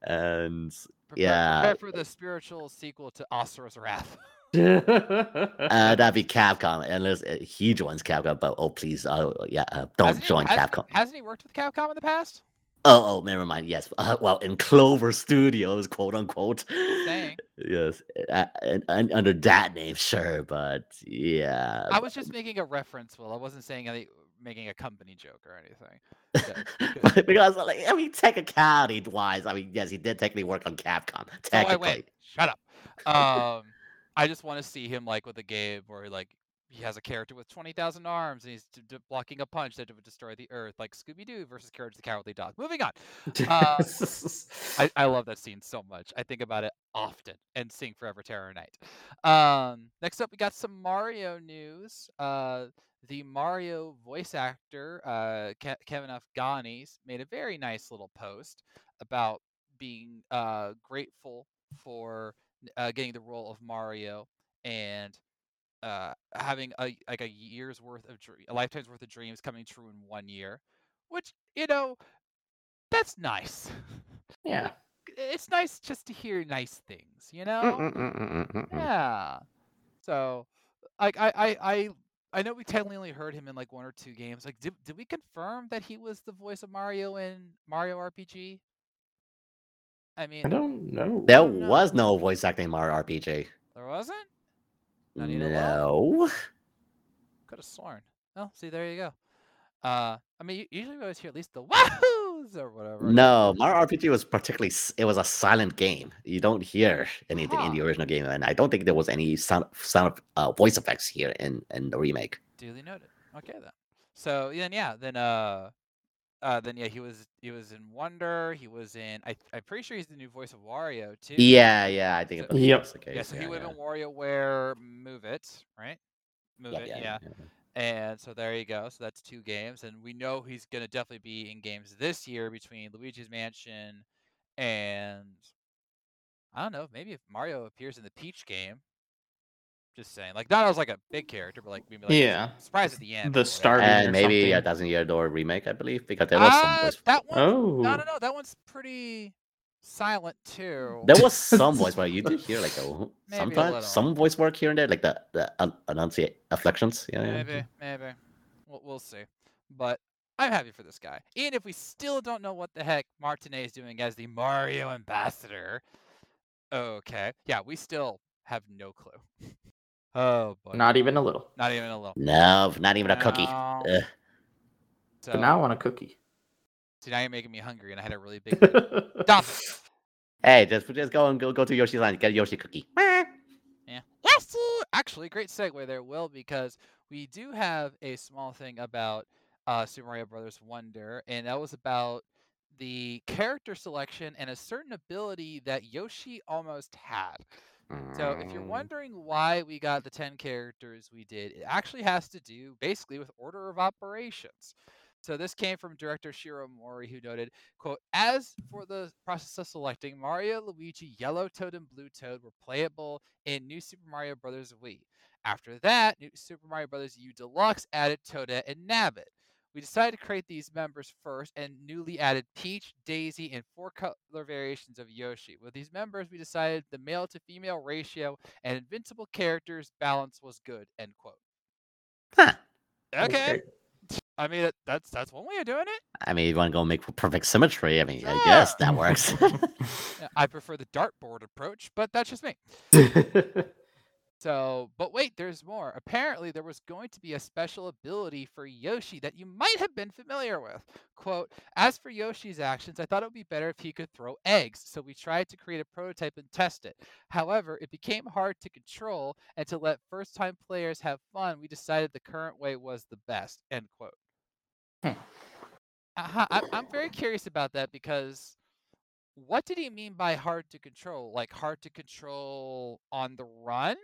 And Prepare, yeah. prepare for the spiritual sequel to Asura's Wrath. <laughs> uh, <laughs> that'd be Capcom, unless uh, he joins Capcom. But oh please, uh, yeah, uh, don't Hasn't he- join has- Capcom. Hasn't he worked with Capcom in the past? Oh, oh, never mind. Yes, uh, well, in Clover Studios, quote unquote. Saying. Yes, uh, and, and under that name, sure, but yeah. I was just making a reference, Will. I wasn't saying any, making a company joke or anything. <laughs> But because, like, I mean, technicality wise, I mean, yes, he did technically work on Capcom. I Technically, win. Shut up. Um, I just want to see him like with a game where like he has a character with twenty thousand arms and he's d- d- blocking a punch that would destroy the earth, like Scooby Doo versus Courage the Cowardly Dog. Moving on. Uh, I, I love that scene so much. I think about it often and sing Forever Terror Night. Um, next up, we got some Mario news. Uh, the Mario voice actor, uh, Ke- Kevin Afghani, made a very nice little post about being uh, grateful for uh, getting the role of Mario and uh, having a like a year's worth of dre- a lifetime's worth of dreams coming true in one year, which you know, that's nice. yeah. it's nice just to hear nice things, you know? Mm-mm-mm-mm-mm-mm. Yeah. So, like, I, I, I, I know we technically only heard him in like one or two games. Like, did did we confirm that he was the voice of Mario in Mario RPG? I mean, I don't know. there don't know. was no voice acting in Mario RPG. there wasn't. Not even a No. Could have sworn. Oh, see, there you go. Uh, I mean, usually we always hear at least the wahoos or whatever. No, Mario RPG was particularly it was a silent game. You don't hear anything in the original game, and I don't think there was any sound sound uh, voice effects here in in the remake. Duly noted. Okay then. So then yeah, then uh uh then yeah, he was he was in Wonder, he was in I I'm pretty sure he's the new voice of Wario too. Yeah, yeah, I think So- it Yep. was the case. Yeah, so he yeah, would have yeah. been WarioWare Move It, right? Move Yeah, It, yeah, yeah. yeah. And so there you go. So that's two games. And we know he's gonna definitely be in games this year between Luigi's Mansion and I don't know, maybe if Mario appears in the Peach game. Just saying. Like not as like a big character, but like maybe like Yeah. surprise at the end. The start And or maybe a something. Thousand Year Door remake, I believe, because there was some Uh, voice. that one Oh. no no no, that one's pretty silent too. There was <laughs> some voice, but you did hear like a, Maybe a sometimes some voice work here and there, like the the un- enunciate afflictions. Yeah, yeah. Maybe, maybe. We'll, we'll see. But I'm happy for this guy. Even if we still don't know what the heck Martinet is doing as the Mario ambassador. Okay. Yeah, we still have no clue. Oh boy. Not even a little. Not even a little. No, not even a cookie. No. Ugh. So, But now I want a cookie. see, now you're making me hungry, and I had a really big. <laughs> Stop. Hey, just just go and go go to Yoshi's Island, get a Yoshi cookie. Yeah. Yes. Actually, great segue there, Will, because we do have a small thing about uh, Super Mario Brothers Wonder, and that was about the character selection and a certain ability that Yoshi almost had. So, if you're Mm. wondering why we got the 10 characters we did, it actually has to do basically with order of operations. So, this came from director Shiro Mori, who noted, quote, As for the process of selecting, Mario, Luigi, Yellow Toad, and Blue Toad were playable in New Super Mario Bros. Wii. After that, New Super Mario Bros. U Deluxe added Toadette and Nabbit. We decided to create these members first and newly added Peach, Daisy, and four color variations of Yoshi. With these members, we decided the male to female ratio and invincible characters balance was good. End quote. Huh. Okay. <laughs> I mean, that's that's one way of doing it. I mean, you want to go make perfect symmetry? I mean, I guess that works. <laughs> I prefer the dartboard approach, but that's just me. <laughs> So, but wait, there's more. Apparently, there was going to be a special ability for Yoshi that you might have been familiar with. Quote, as for Yoshi's actions, I thought it would be better if he could throw eggs, so we tried to create a prototype and test it. However, it became hard to control, and to let first time players have fun, we decided the current way was the best. End quote. Hmm. Uh-huh, I, I'm very curious about that because what did he mean by hard to control? Like hard to control on the run?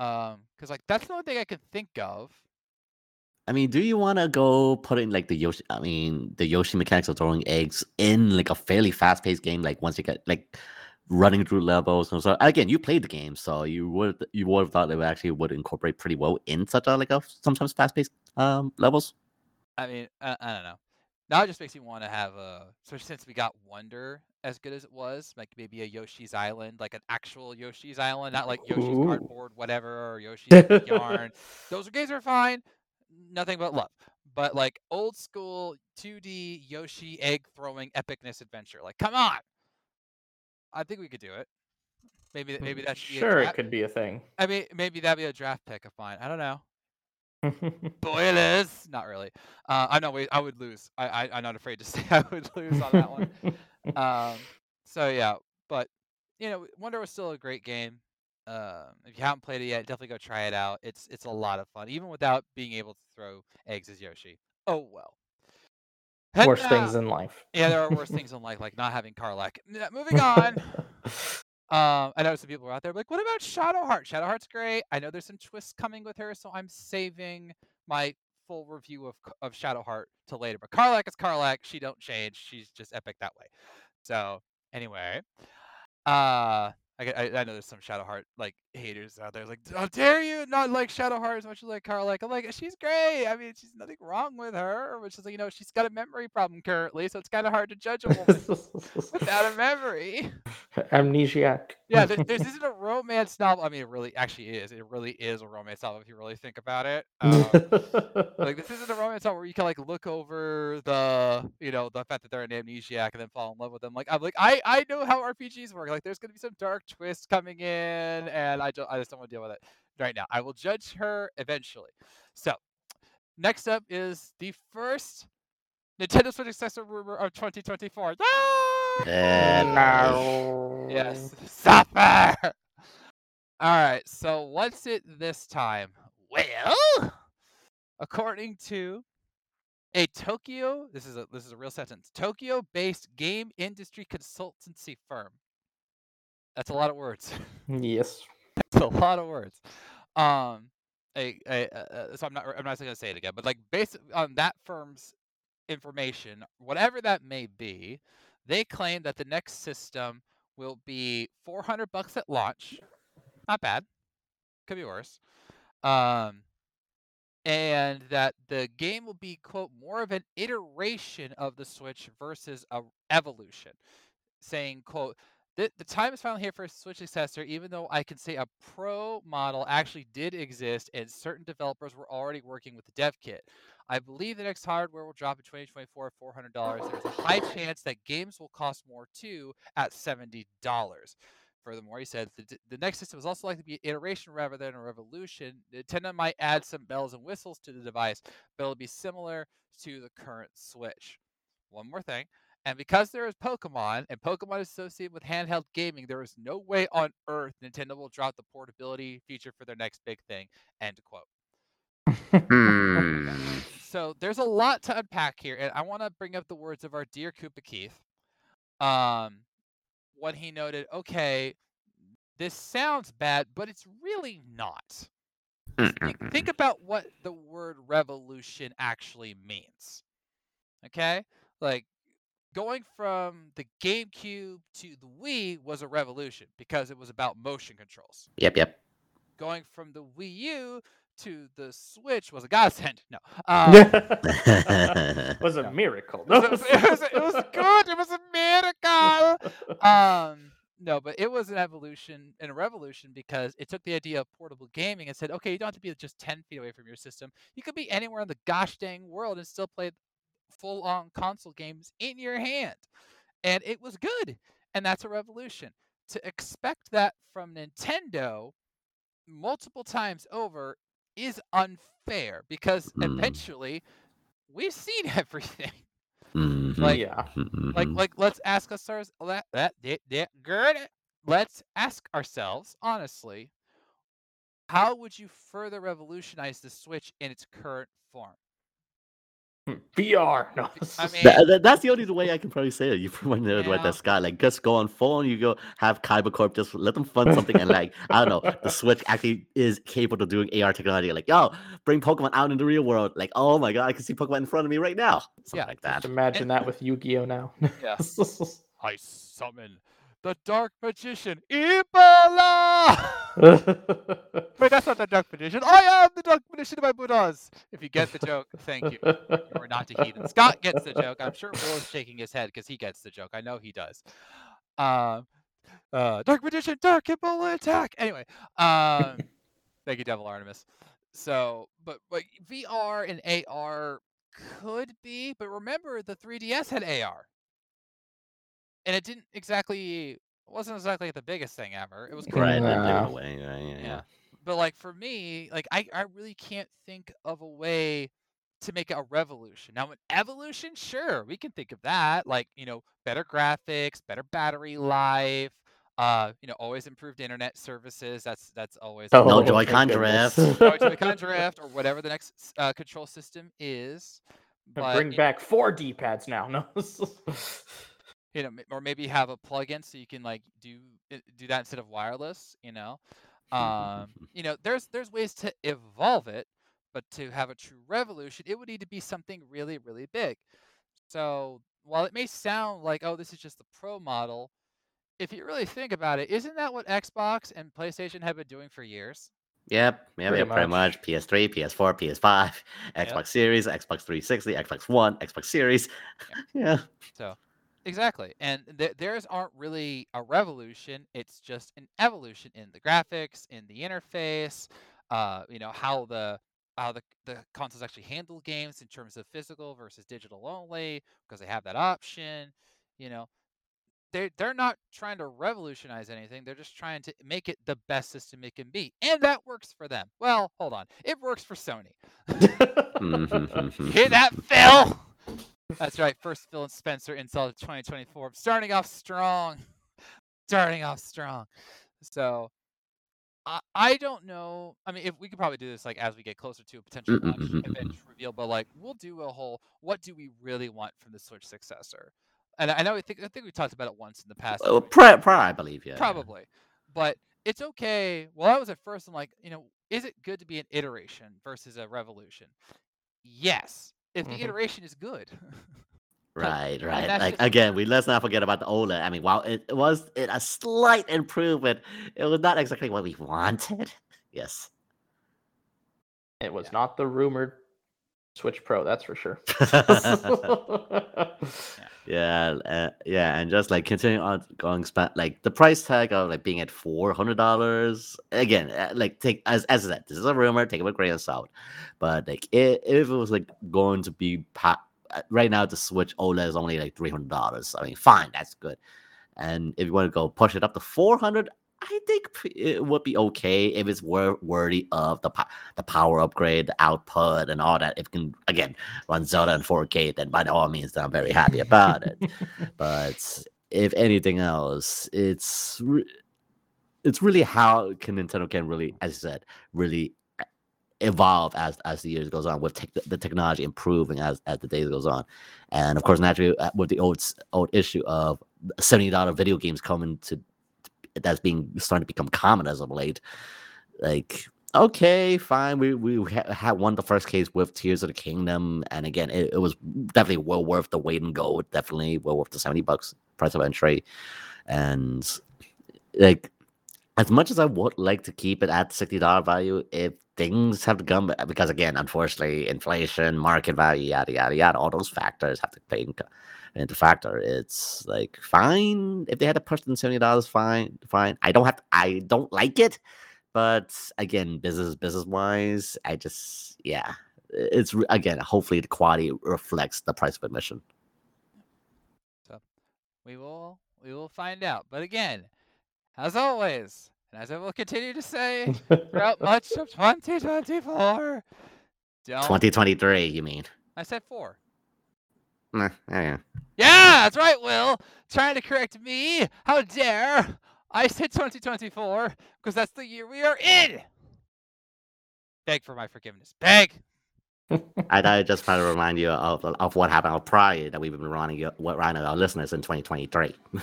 Um, because like that's the only thing I can think of. I mean, do you want to go put in like the Yoshi? I mean, the Yoshi mechanics of throwing eggs in like a fairly fast-paced game. Like once you get like running through levels and so again, you played the game, so you would you would have thought it actually would incorporate pretty well in such a like a sometimes fast-paced um levels. I mean, I, I don't know. Now it just makes me want to have a, especially since we got Wonder as good as it was, like maybe a Yoshi's Island, like an actual Yoshi's Island, not like Yoshi's Ooh. Cardboard, whatever, or Yoshi's Yarn. <laughs> Those are games are fine, nothing but love. But like old school 2D Yoshi egg throwing epicness adventure, like come on. I think we could do it. Maybe maybe mm, that should be a sure, it could be a thing. I mean, maybe that'd be a draft pick of mine. I don't know. <laughs> Spoilers. Not really. Uh, I know. Wait, I would lose. I, I I'm not afraid to <laughs> say I would lose on that one. <laughs> Um, so yeah, but you know, Wonder was still a great game. Um, if you haven't played it yet, definitely go try it out. It's it's a lot of fun, even without being able to throw eggs as Yoshi. Oh well. Head Worst things in life. Yeah, there are worse things in life, like not having Karlach. Moving on. Um, I know some people are out there like, what about Shadowheart? Shadowheart's great. I know there's some twists coming with her, so I'm saving my full review of of Shadowheart to later. But Karlach is Karlach. She don't change. She's just epic that way. So anyway, uh, I, I know there's some Shadowheart like haters out there like, how dare you not like Shadowheart as much as like Karlach? I'm like, she's great. I mean, she's nothing wrong with her, which is like, you know, she's got a memory problem currently, so it's kind of hard to judge a woman without a memory. <laughs> Amnesiac. Yeah, there, <laughs> there's isn't a romance novel. I mean, it really actually is. It really is a romance novel if you really think about it. Um, like this isn't a romance novel where you can like look over the you know the fact that they're an amnesiac and then fall in love with them. Like I'm like I I know how RPGs work. Like there's gonna be some dark twists coming in, and I just I just don't want to deal with it right now. I will judge her eventually. So next up is the first Nintendo Switch successor rumor of 2024. Ah! And no. Yes. Suffer! Alright, so what's it this time? Well, according to a Tokyo, this is a this is a real sentence. Tokyo-based game industry consultancy firm. That's a lot of words. Yes. <laughs> A lot of words. Um, a, a, so I'm not I'm not going to say it again, but like based on that firm's information, whatever that may be, they claim that the next system will be 400 bucks at launch. Not bad. Could be worse. Um, and that the game will be quote more of an iteration of the Switch versus a evolution, saying quote the, the time is finally here for a Switch successor, even though I can say a pro model actually did exist and certain developers were already working with the dev kit. I believe the next hardware will drop in 2024 at $400. There's a high chance that games will cost more too at $70. Furthermore, he said the, the next system is also likely to be an iteration rather than a revolution. Nintendo might add some bells and whistles to the device, but it'll be similar to the current Switch. One more thing. And because there is Pokemon and Pokemon is associated with handheld gaming, there is no way on earth Nintendo will drop the portability feature for their next big thing. End quote. Hmm. <laughs> So there's a lot to unpack here, and I want to bring up the words of our dear Koopa Keith. Um, when he noted, okay, this sounds bad, but it's really not. Think, think about what the word revolution actually means. Okay? Like going from the GameCube to the Wii was a revolution because it was about motion controls. Yep, yep. Going from the Wii U to the Switch was a godsend. No. <laughs> Um, <laughs> was a No. miracle. it, was, <laughs> it, was, it was good. It was a miracle. Um, no, but it was an evolution and a revolution because it took the idea of portable gaming and said, okay, you don't have to be just 10 feet away from your system. You could be anywhere in the gosh dang world and still play full on console games in your hand. And it was good. And that's a revolution. To expect that from Nintendo multiple times over is unfair because Mm. eventually we've seen <laughs> everything. Mhm, Like- yeah. Like, mhm. like, let's ask ourselves that that that- that- good. Let's ask ourselves honestly, how would you further revolutionize the Switch in its current form? VR. No. I <laughs> mean, That, that- that's the only way I can probably say it. You probably know what Yeah. that's got. Like, just go on phone. You go have Kyber Corp. Just let them fund something, and like I don't know, the Switch actually is capable of doing AR technology. Like, yo, bring Pokemon out in the real world. Like, oh my god, I can see Pokemon in front of me right now. Something Yeah, like that. Just imagine that with Yu-Gi-Oh now. yeah. <laughs> <laughs> I summon the Dark Magician Ebola. <laughs> Wait, that's not the Dark Magician. I am the Dark Magician of my Buddhas. If you get the joke, thank you. We're not to heathen. Scott gets the joke. I'm sure Will is shaking his head because he gets the joke. I know he does. Um, uh, Dark Magician, Dark Ebola attack. Anyway, um, <laughs> thank you, Devil Artemis. So, but but VR and AR could be, but remember the 3DS had AR, and it didn't exactly wasn't exactly the biggest thing ever. It was cool, Right, they blew away. Right, yeah, yeah. yeah. But like for me, like I, I really can't think of a way to make a revolution. Now an evolution, sure, we can think of that. Like, you know, better graphics, better battery life, uh, you know, always improved internet services. That's that's always Oh, No thank Joy-Con goodness. drift. Joy <laughs> Joy-Con <laughs> drift or whatever the next uh, control system is. And But Bring it- back four D-pads now. <laughs> No. You know, or maybe have a plugin so you can like do do that instead of wireless. You know, <laughs> um, you know, there's there's ways to evolve it, but to have a true revolution, it would need to be something really really big. So while it may sound like oh this is just the pro model, if you really think about it, isn't that what Xbox and PlayStation have been doing for years? Yep, yeah, Pretty yeah, pretty much. much. PS3, PS4, PS5, Xbox Series, Xbox 360, Xbox One, Xbox Series. <laughs> Yeah. So, exactly. And th- theirs aren't really a revolution. It's just an evolution in the graphics, in the interface, uh, you know, how the how the, the consoles actually handle games in terms of physical versus digital only, because they have that option. You know, they they're not trying to revolutionize anything. They're just trying to make it the best system it can be, and that works for them. Well, hold on, it works for Sony. Mhm. <laughs> Hear that, Phil? That's right. First Phil and Spencer install of 2024. Starting off strong. <laughs> Starting off strong. So I, I don't know. I mean, if we could probably do this like as we get closer to a potential launch event reveal, but like we'll do a whole what do we really want from the Switch successor? And I know I think I think we talked about it once in the past. Well, pri- pri- I believe, yeah. yeah. Probably. But it's okay. Well, I was at first, I'm like, you know, is it good to be an iteration versus a revolution? Yes. If the Mhm. iteration is good. <laughs> Right, right. Like just- again, we let's not forget about the OLED. I mean, while it was it a slight improvement, it was not exactly what we wanted. <laughs> Yes. it was not the rumored Switch Pro, that's for sure. <laughs> <laughs> Yeah, uh, yeah, and just like continuing on going spa- like the price tag of like being at four hundred dollars again. uh, Like take as as I said, this is a rumor. Take it with a grain of salt. But like i if it was like going to be pa- uh, right now, the Switch OLED is only like three hundred dollars. I mean, fine, that's good. And if you want to go push it up to four hundred, I think it would be okay if it's wor- worthy of the po- the power upgrade, the output, and all that. If it can again run Zelda in 4K, then by all means, I'm very happy about it. <laughs> but if anything else, it's re- it's really how can Nintendo can really, as I said, really evolve as as the years goes on with tech the technology improving as as the days goes on, and of course naturally uh, with the old old issue of seventy dollar video games coming to that's being starting to become common as of late, like okay, fine. We we ha- had won the first case with Tears of the Kingdom, and again, it, it was definitely well worth the wait and go. Definitely well worth the seventy bucks price of entry, and like as much as I would like to keep it at sixty dollar value, if things have to come because again, unfortunately, inflation, market value, yada yada yada, all those factors have to play in, into factor. It's like fine if they had to push them seventy dollars, fine, fine. I don't have to, I don't like it, but again, business business wise, I just yeah, it's again. Hopefully, the quality reflects the price of admission. So we will we will find out. But again, as always, and as I will continue to say throughout <laughs> much of 2024, 2023, you mean? I said four. Nah, yeah. Yeah, that's right, Will. Trying to correct me. How dare. I said 2024 because that's the year we are in. Beg for my forgiveness. Beg. <laughs> I thought I'd just try to remind you of, of what happened on Pride that we've been running what running our listeners in 2023. <laughs> no.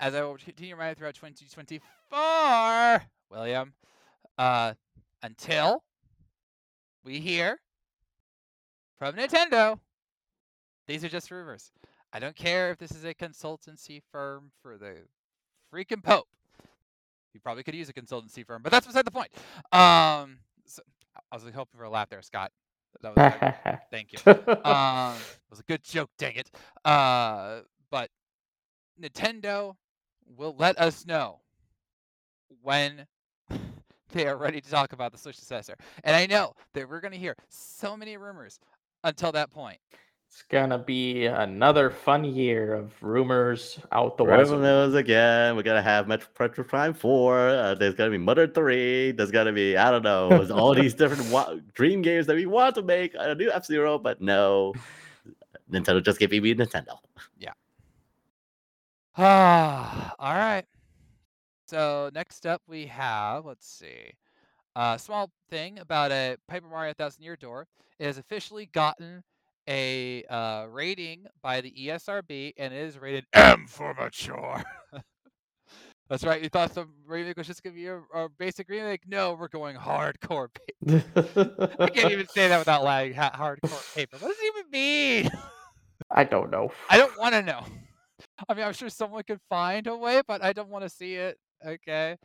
As I will continue running throughout 2024, William, uh, until we hear from Nintendo, these are just rumors. I don't care if this is a consultancy firm for the freaking Pope. You probably could use a consultancy firm, but that's beside the point. Um, so I was hoping for a laugh there, Scott. That was <laughs> thank you. Um, it was a good joke, dang it. Uh, but Nintendo will let us know when <laughs> they are ready to talk about the Switch successor. And I know that we're going to hear so many rumors until that point. It's gonna be another fun year of rumors out the wazoo. knows again. We're gonna have Metroid Prime Four. Uh, there's gonna be Mother Three. There's gonna be I don't know all these different wa- <laughs> dream games that we want to make a new F Zero, but no, Nintendo just gave me Nintendo. Yeah. Ah, <sighs> all right. So next up we have let's see, a small thing about a Paper Mario Thousand Year Door. It has officially gotten a uh, rating by the ESRB, and it is rated M for mature. <laughs> That's right. You thought the remake was just gonna be a, a basic remake? No, we're going hardcore paper. <laughs> I can't even say that without laughing. Ha- hardcore paper. What does it even mean? <laughs> I don't know. I don't want to know. I mean, I'm sure someone could find a way, but I don't want to see it. Okay.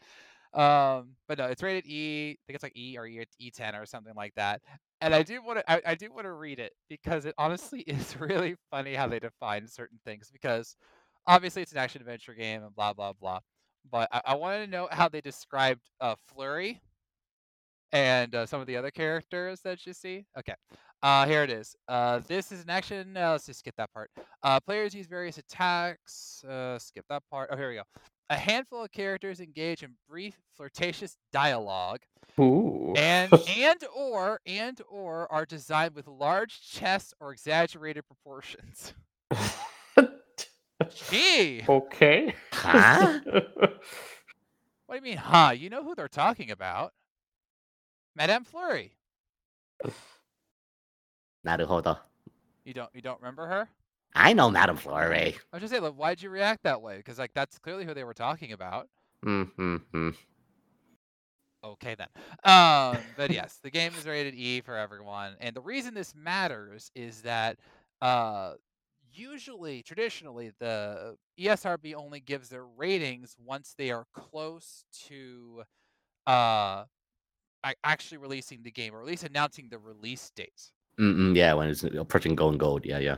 Um, but no, it's rated E. I think it's like E or E E10 or something like that. And I do want to, I, I do want to read it because it honestly <laughs> is really funny how they define certain things. Because obviously it's an action adventure game and blah blah blah. But I, I wanted to know how they described uh, Flurry and uh, some of the other characters that you see. Okay. Uh, here it is. Uh, this is an action. Uh, let's just skip that part. Uh, players use various attacks. Uh, skip that part. Oh, here we go. A handful of characters engage in brief, flirtatious dialogue, Ooh. and <laughs> and or and or are designed with large chests or exaggerated proportions. Gee, okay. <laughs> Huh? <laughs> what do you mean, huh? You know who they're talking about? Madame Flurry. Naruhodo. You don't you don't remember her? I know Madame Flurry. I was just saying, like, why'd you react that way? Because like that's clearly who they were talking about. Mm-hmm. Okay then. Um, but yes, the game is rated E for everyone, and the reason this matters is that uh, usually, traditionally, the ESRB only gives their ratings once they are close to uh, actually releasing the game, or at least announcing the release dates. Mm-mm, yeah, when it's approaching golden gold. Yeah, yeah.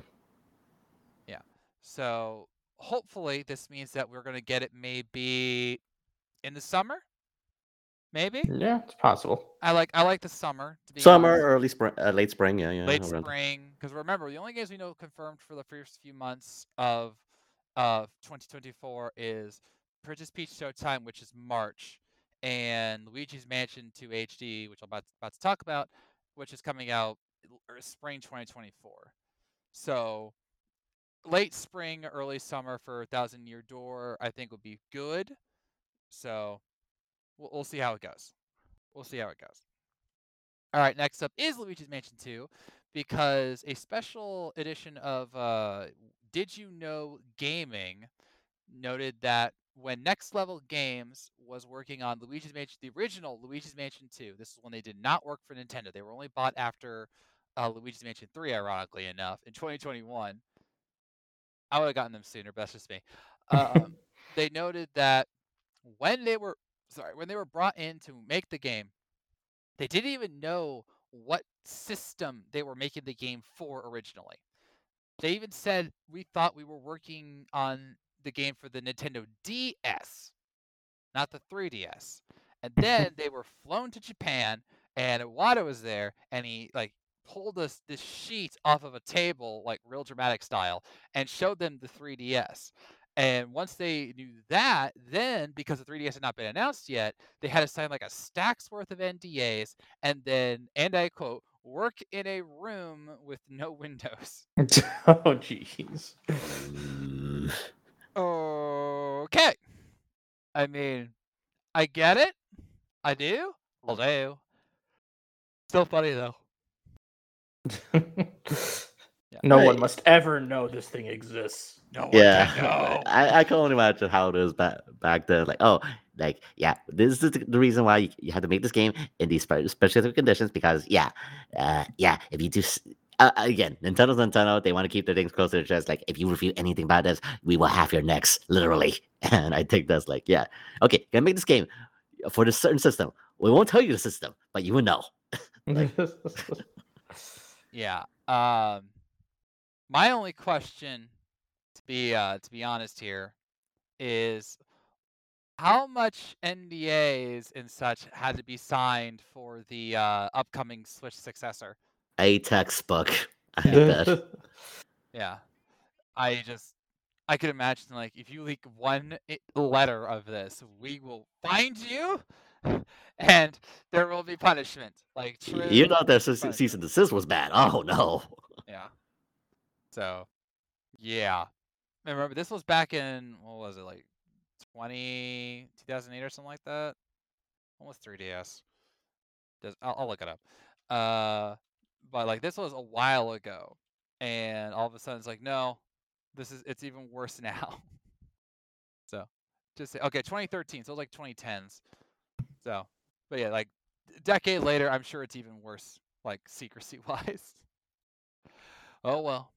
So hopefully, this means that we're going to get it maybe in the summer. Maybe Yeah, it's possible. I like I like the summer. To be Summer, honest. early spring, uh, late spring. Yeah, yeah. late around- spring. Because remember, the only games we know confirmed for the first few months of of 2024 is Princess Peach Showtime, which is March, and Luigi's Mansion 2 HD, which I'm about about to talk about, which is coming out er, spring 2024. So late spring, early summer for Thousand Year Door, I think would be good. So we'll, we'll see how it goes. We'll see how it goes. All right, next up is Luigi's Mansion 2 because a special edition of uh, Did You Know Gaming noted that when Next Level Games was working on Luigi's Mansion, the original Luigi's Mansion 2, this is when they did not work for Nintendo. They were only bought after uh, Luigi's Mansion 3, ironically enough, in 2021. I would have gotten them sooner, but that's just me. <laughs> Um, they noted that when they were sorry, when they were brought in to make the game, they didn't even know what system they were making the game for originally. They even said we thought we were working on the game for the Nintendo DS, not the 3DS. And then <laughs> they were flown to Japan, and Iwata was there, and he like pulled us this sheet off of a table, like real dramatic style, and showed them the 3DS. And once they knew that, then because the 3DS had not been announced yet, they had to sign like a stack's worth of NDAs, and then, and I quote, work in a room with no <laughs> windows. <laughs> oh, jeez. Okay. I mean, I get it. I do. I do. Still funny though. <laughs> No Right. one must ever know this thing exists. No one Yeah, can know. <laughs> I, I can only imagine how it is back back then. Like, oh, like yeah, this is the, the reason why you, you had to make this game in these spe- specific conditions because yeah, uh, yeah, if you do. s- Uh, again, Nintendo's Nintendo. They want to keep their things close to their chest. Like, if you review anything about this, we will have your necks, literally. <laughs> And I think that's like, yeah, okay, gonna make this game for this certain system. We won't tell you the system, but you will know. Yeah. Um, my only question, to be uh, to be honest here, is how much NDAs and such had to be signed for the uh, upcoming Switch successor. A textbook. <laughs> I bet. <laughs> Yeah, I just I could imagine like if you leak one letter of this, we will find you, <laughs> and there will be punishment. Like. You thought that punishment. cease and desist was bad. Oh no. Yeah. So, yeah. And remember, this was back in, what was it, like 20, 2008 or something like that? Almost 3DS. Does, I'll, I'll look it up. Uh, but like this was a while ago. And all of a sudden it's like, no, this is, it's even worse <laughs> now. so, just say, okay, 2013. So it was like 2010s. So, but yeah, like a decade later, I'm sure it's even worse, like secrecy <laughs> wise. Oh well.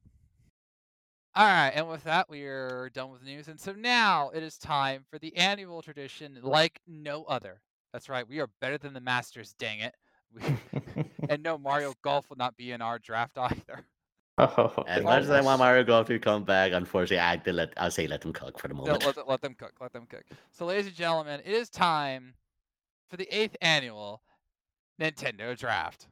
All right, and with that, we are done with the news. And so now it is time for the annual tradition like no other. That's right, we are better than the Masters, dang it. <laughs> And no, Mario <laughs> Golf will not be in our draft either. Oh, As much as I want. Mario Golf to come back, unfortunately, I have to let I'll say let them cook for the No, moment. let, let them cook, let them cook. So, ladies and gentlemen, it is time for the eighth annual Nintendo Draft.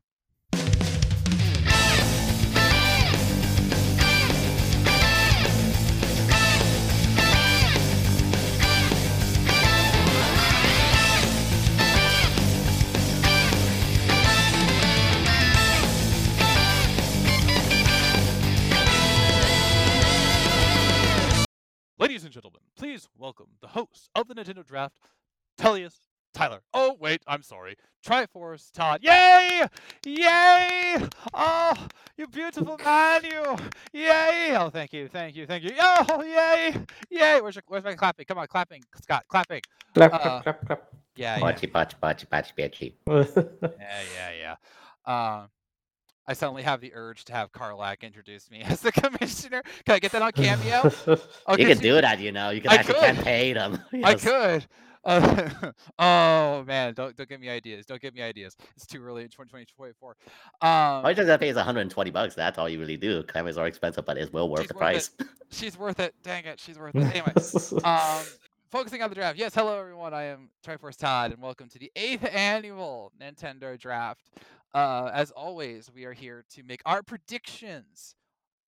Ladies and gentlemen, please welcome the host of the Nintendo Draft, Tellius Tyler. Oh, wait, I'm sorry. Triforce Todd. Yay! Yay! Oh, you beautiful man, you! Yay! Oh, thank you, thank you, thank you. Oh, yay! Yay! Where's your, where's my clapping? Come on, clapping, Scott, clapping. Clap, Uh, clap, clap, clap. Yeah, yeah, Pachi, pachi, pachi, pachi, pachi. yeah, yeah, yeah. Um, I suddenly have the urge to have Karlach introduce me <laughs> as the commissioner. Can I get that on <laughs> Cameo? Okay, you can so- do that, you know. You can I actually could. campaign them. <laughs> I could. Uh, <laughs> oh man, don't don't give me ideas. Don't give me ideas. It's too early in 2024. Um, All you just pay is 120 bucks. That's all you really do. Cameras are expensive, but it's well worth the worth price. <laughs> she's worth it. Dang it, she's worth it. Anyway, <laughs> um, focusing on the draft. Yes, hello everyone. I am Triforce Todd, and welcome to the eighth annual Nintendo Draft. Uh, as always, we are here to make our predictions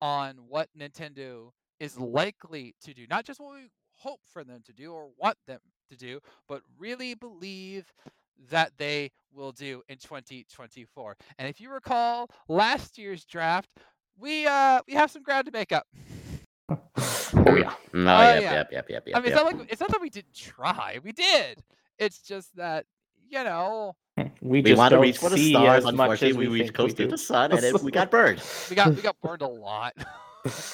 on what Nintendo is likely to do, not just what we hope for them to do or want them to do, but really believe that they will do in 2024. And if you recall last year's draft, we uh we have some ground to make up. <laughs> oh yeah. No, Oh, yep, yeah. yep, yep, yep, yep, I mean, yep. it's not like it's not that we didn't try. We did. It's just that you know <laughs> We, we just want to reach for the stars. as much Unfortunately, as we, we reached close we to the sun, and it, we <laughs> got burned. we got we got burned a lot.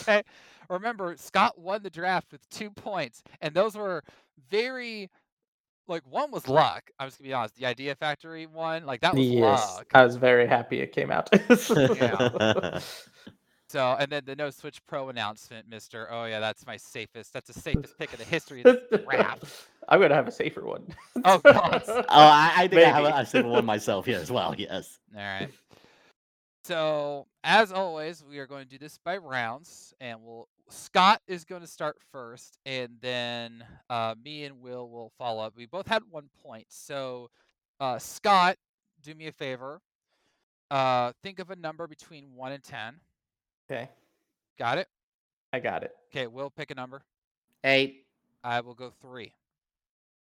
okay, remember Scott won the draft with two points, and those were very like one was luck. I'm just gonna be honest. The Idea Factory one, like that was Yes, luck. I was very happy it came out. Yeah. <laughs> So, and then the No Switch Pro announcement, Mister. Oh yeah, that's my safest. That's the safest pick of the history of the draft. <laughs> I'm gonna have a safer one. Oh, God. <laughs> Oh, I, I think I have a, Maybe. a similar one myself here as well. Yes. All right. So, as always, we are going to do this by rounds, and we'll Scott is going to start first, and then uh, me and Will will follow up. We both had one point, so uh, Scott, do me a favor. Uh, think of a number between one and ten. Okay, Got it? I got it. Okay, Will pick a number. Eight. I will go three.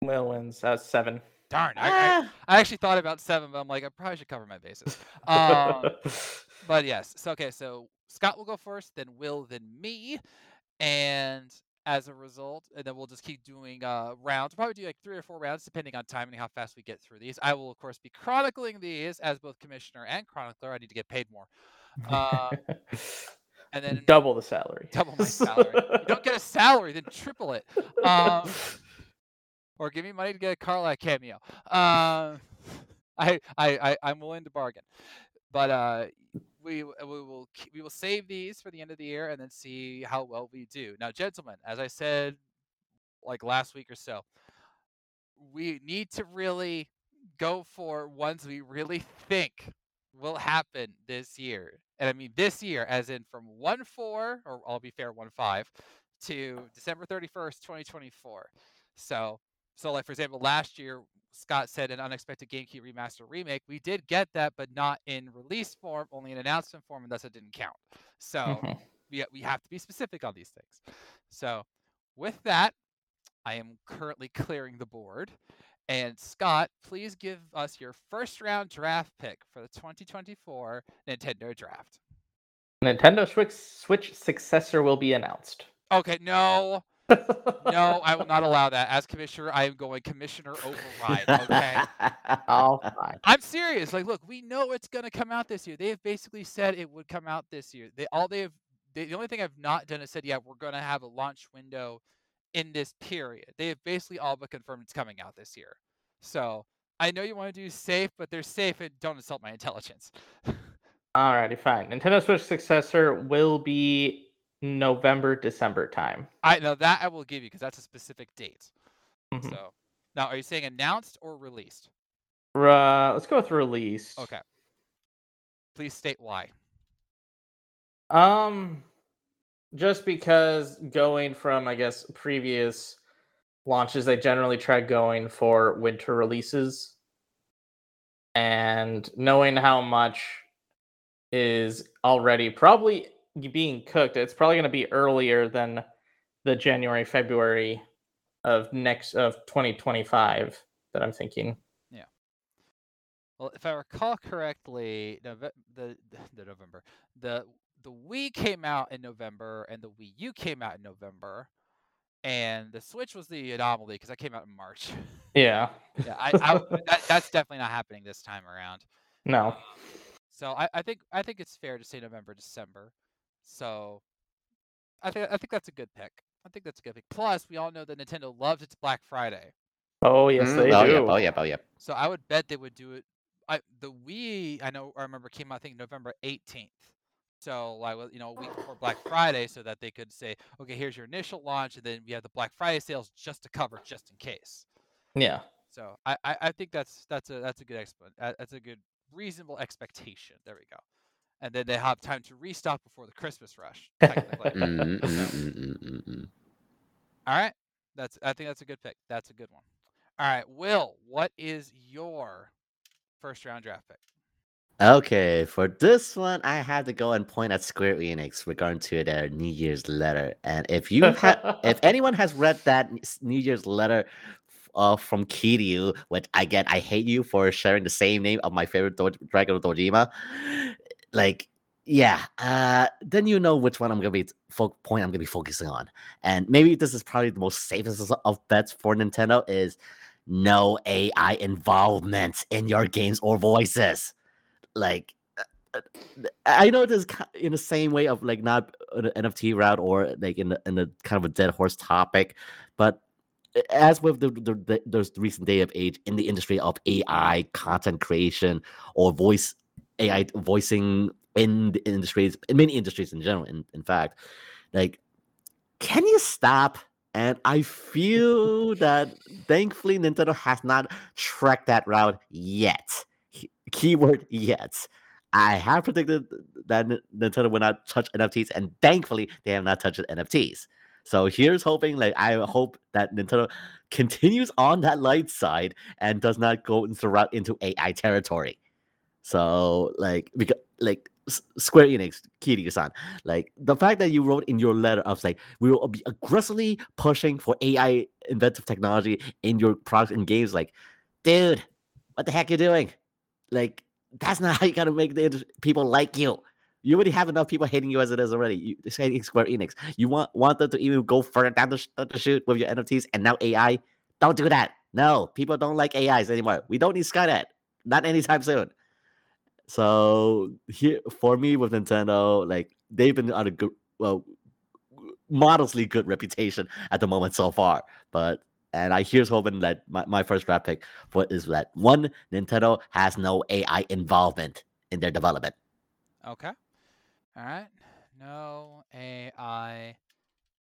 Will wins. That's seven. Darn, I, I, Ah, I actually thought about seven, but I'm like, I probably should cover my bases. Um, <laughs> but yes, so okay, so Scott will go first, then Will, then me, and as a result, and then we'll just keep doing uh rounds. We'll probably do like three or four rounds, depending on timing, how fast we get through these. I will of course be chronicling these as both commissioner and chronicler. I need to get paid more. Uh, and then <laughs> double the salary. double my salary. you don't get a <laughs> salary, then triple it. Um, or give me money to get a Karlach cameo. Um, I, I, I, I'm willing to bargain, but uh, we we will we will save these for the end of the year and then see how well we do. Now, gentlemen, as I said, like last week or so, we need to really go for ones we really think will happen this year. And I mean this year, as in from 1 4, or I'll be fair, 1 5, to December 31st, 2024. So, so like for example, last year, Scott said an unexpected GameCube remaster remake. We did get that, but not in release form, only in announcement form, and thus it didn't count. So Mhm. we, we have to be specific on these things. So, with that, I am currently clearing the board. And Scott, please give us your first round draft pick for the 2024 Nintendo Draft. Nintendo Switch Switch successor will be announced. Okay, no, no, I will not allow that. As commissioner, I am going commissioner override. Okay. <laughs> All fine. I'm serious. Like, look, we know it's gonna come out this year. They have basically said it would come out this year. They all they have. They, the only thing I've not done is said, yeah, we're gonna have a launch window in this period. They have basically all but confirmed it's coming out this year. So I know you want to do safe, but they're safe and don't insult my intelligence. Alrighty, fine. Nintendo Switch successor will be November, December time. I know that I will give you because that's a specific date. Mhm. So now, are you saying announced or released? Uh, let's go with release. Okay. Please state why. Um, just because going from I guess previous launches, they generally try going for winter releases, and knowing how much is already probably being cooked, it's probably going to be earlier than the January February of next of 2025 that I'm thinking. Yeah. Well, if I recall correctly, Nove- the the November, the the Wii came out in November, and the Wii U came out in November, and the Switch was the anomaly because that came out in March. <laughs> Yeah. yeah, I, I <laughs> that, that's definitely not happening this time around. No. Um, so I, I think I think it's fair to say November, December. So I think I think that's a good pick. I think that's a good pick. Plus, we all know that Nintendo loves its Black Friday. Oh yes, Mm, they oh, do. yeah, oh, yeah, oh, yeah. So I would bet they would do it. I the Wii I know I remember came out I think November 18th. So like you know a week before Black Friday, so that they could say, okay, here's your initial launch, and then we have the Black Friday sales just to cover, just in case. Yeah. So I I, I think that's that's a that's a good exp- uh, that's a good reasonable expectation. There we go. And then they have time to restock before the Christmas rush. Technically. <laughs> Mm, mm, mm, mm, mm, mm. All right. That's I think that's a good pick. That's a good one. All right, Will, what is your first round draft pick? Okay, for this one, I had to go and point at Square Enix regarding to their New Year's letter. And if you have, if <laughs> anyone has read that New Year's letter uh, from Kiryu, which again, I hate you for sharing the same name of my favorite Do- Dragon of Dojima, like, yeah, uh, then you know which one I'm gonna be fo- point I'm gonna be focusing on. And maybe this is probably the most safest of- bets for Nintendo is no AI involvement in your games or voices like uh, uh, I know this in the same way of like not an NFT route or like in the, in the kind of a dead horse topic, but as with the, the, the those recent day of age in the industry of AI content creation or voice AI voicing in the industries, in many industries in general, in, in fact, like can you stop? And I feel that thankfully Nintendo has not tracked that route yet keyword yet. I have predicted that Nintendo will not touch NFTs, and thankfully they have not touched NFTs. So here's hoping, like I hope that Nintendo continues on that light side and does not go into route into AI territory. So like because like Square Enix, Kiryu-san, like the fact that you wrote in your letter of like we will be aggressively pushing for AI inventive technology in your products and games, like, dude, what the heck you doing? Like that's not <laughs> how you gotta make the people like you. You already have enough people hating you as it is already. You hating Square Enix. You want want them to even go further down the, down the shoot with your NFTs and now AI. Don't do that. No, people don't like AIs anymore. We don't need Skynet. Not anytime soon. So here for me with Nintendo, like they've been on a good, well, modestly good reputation at the moment so far. But and I here's hoping that my, my first draft pick for is that one Nintendo has no AI involvement in their development. Okay. All right. No AI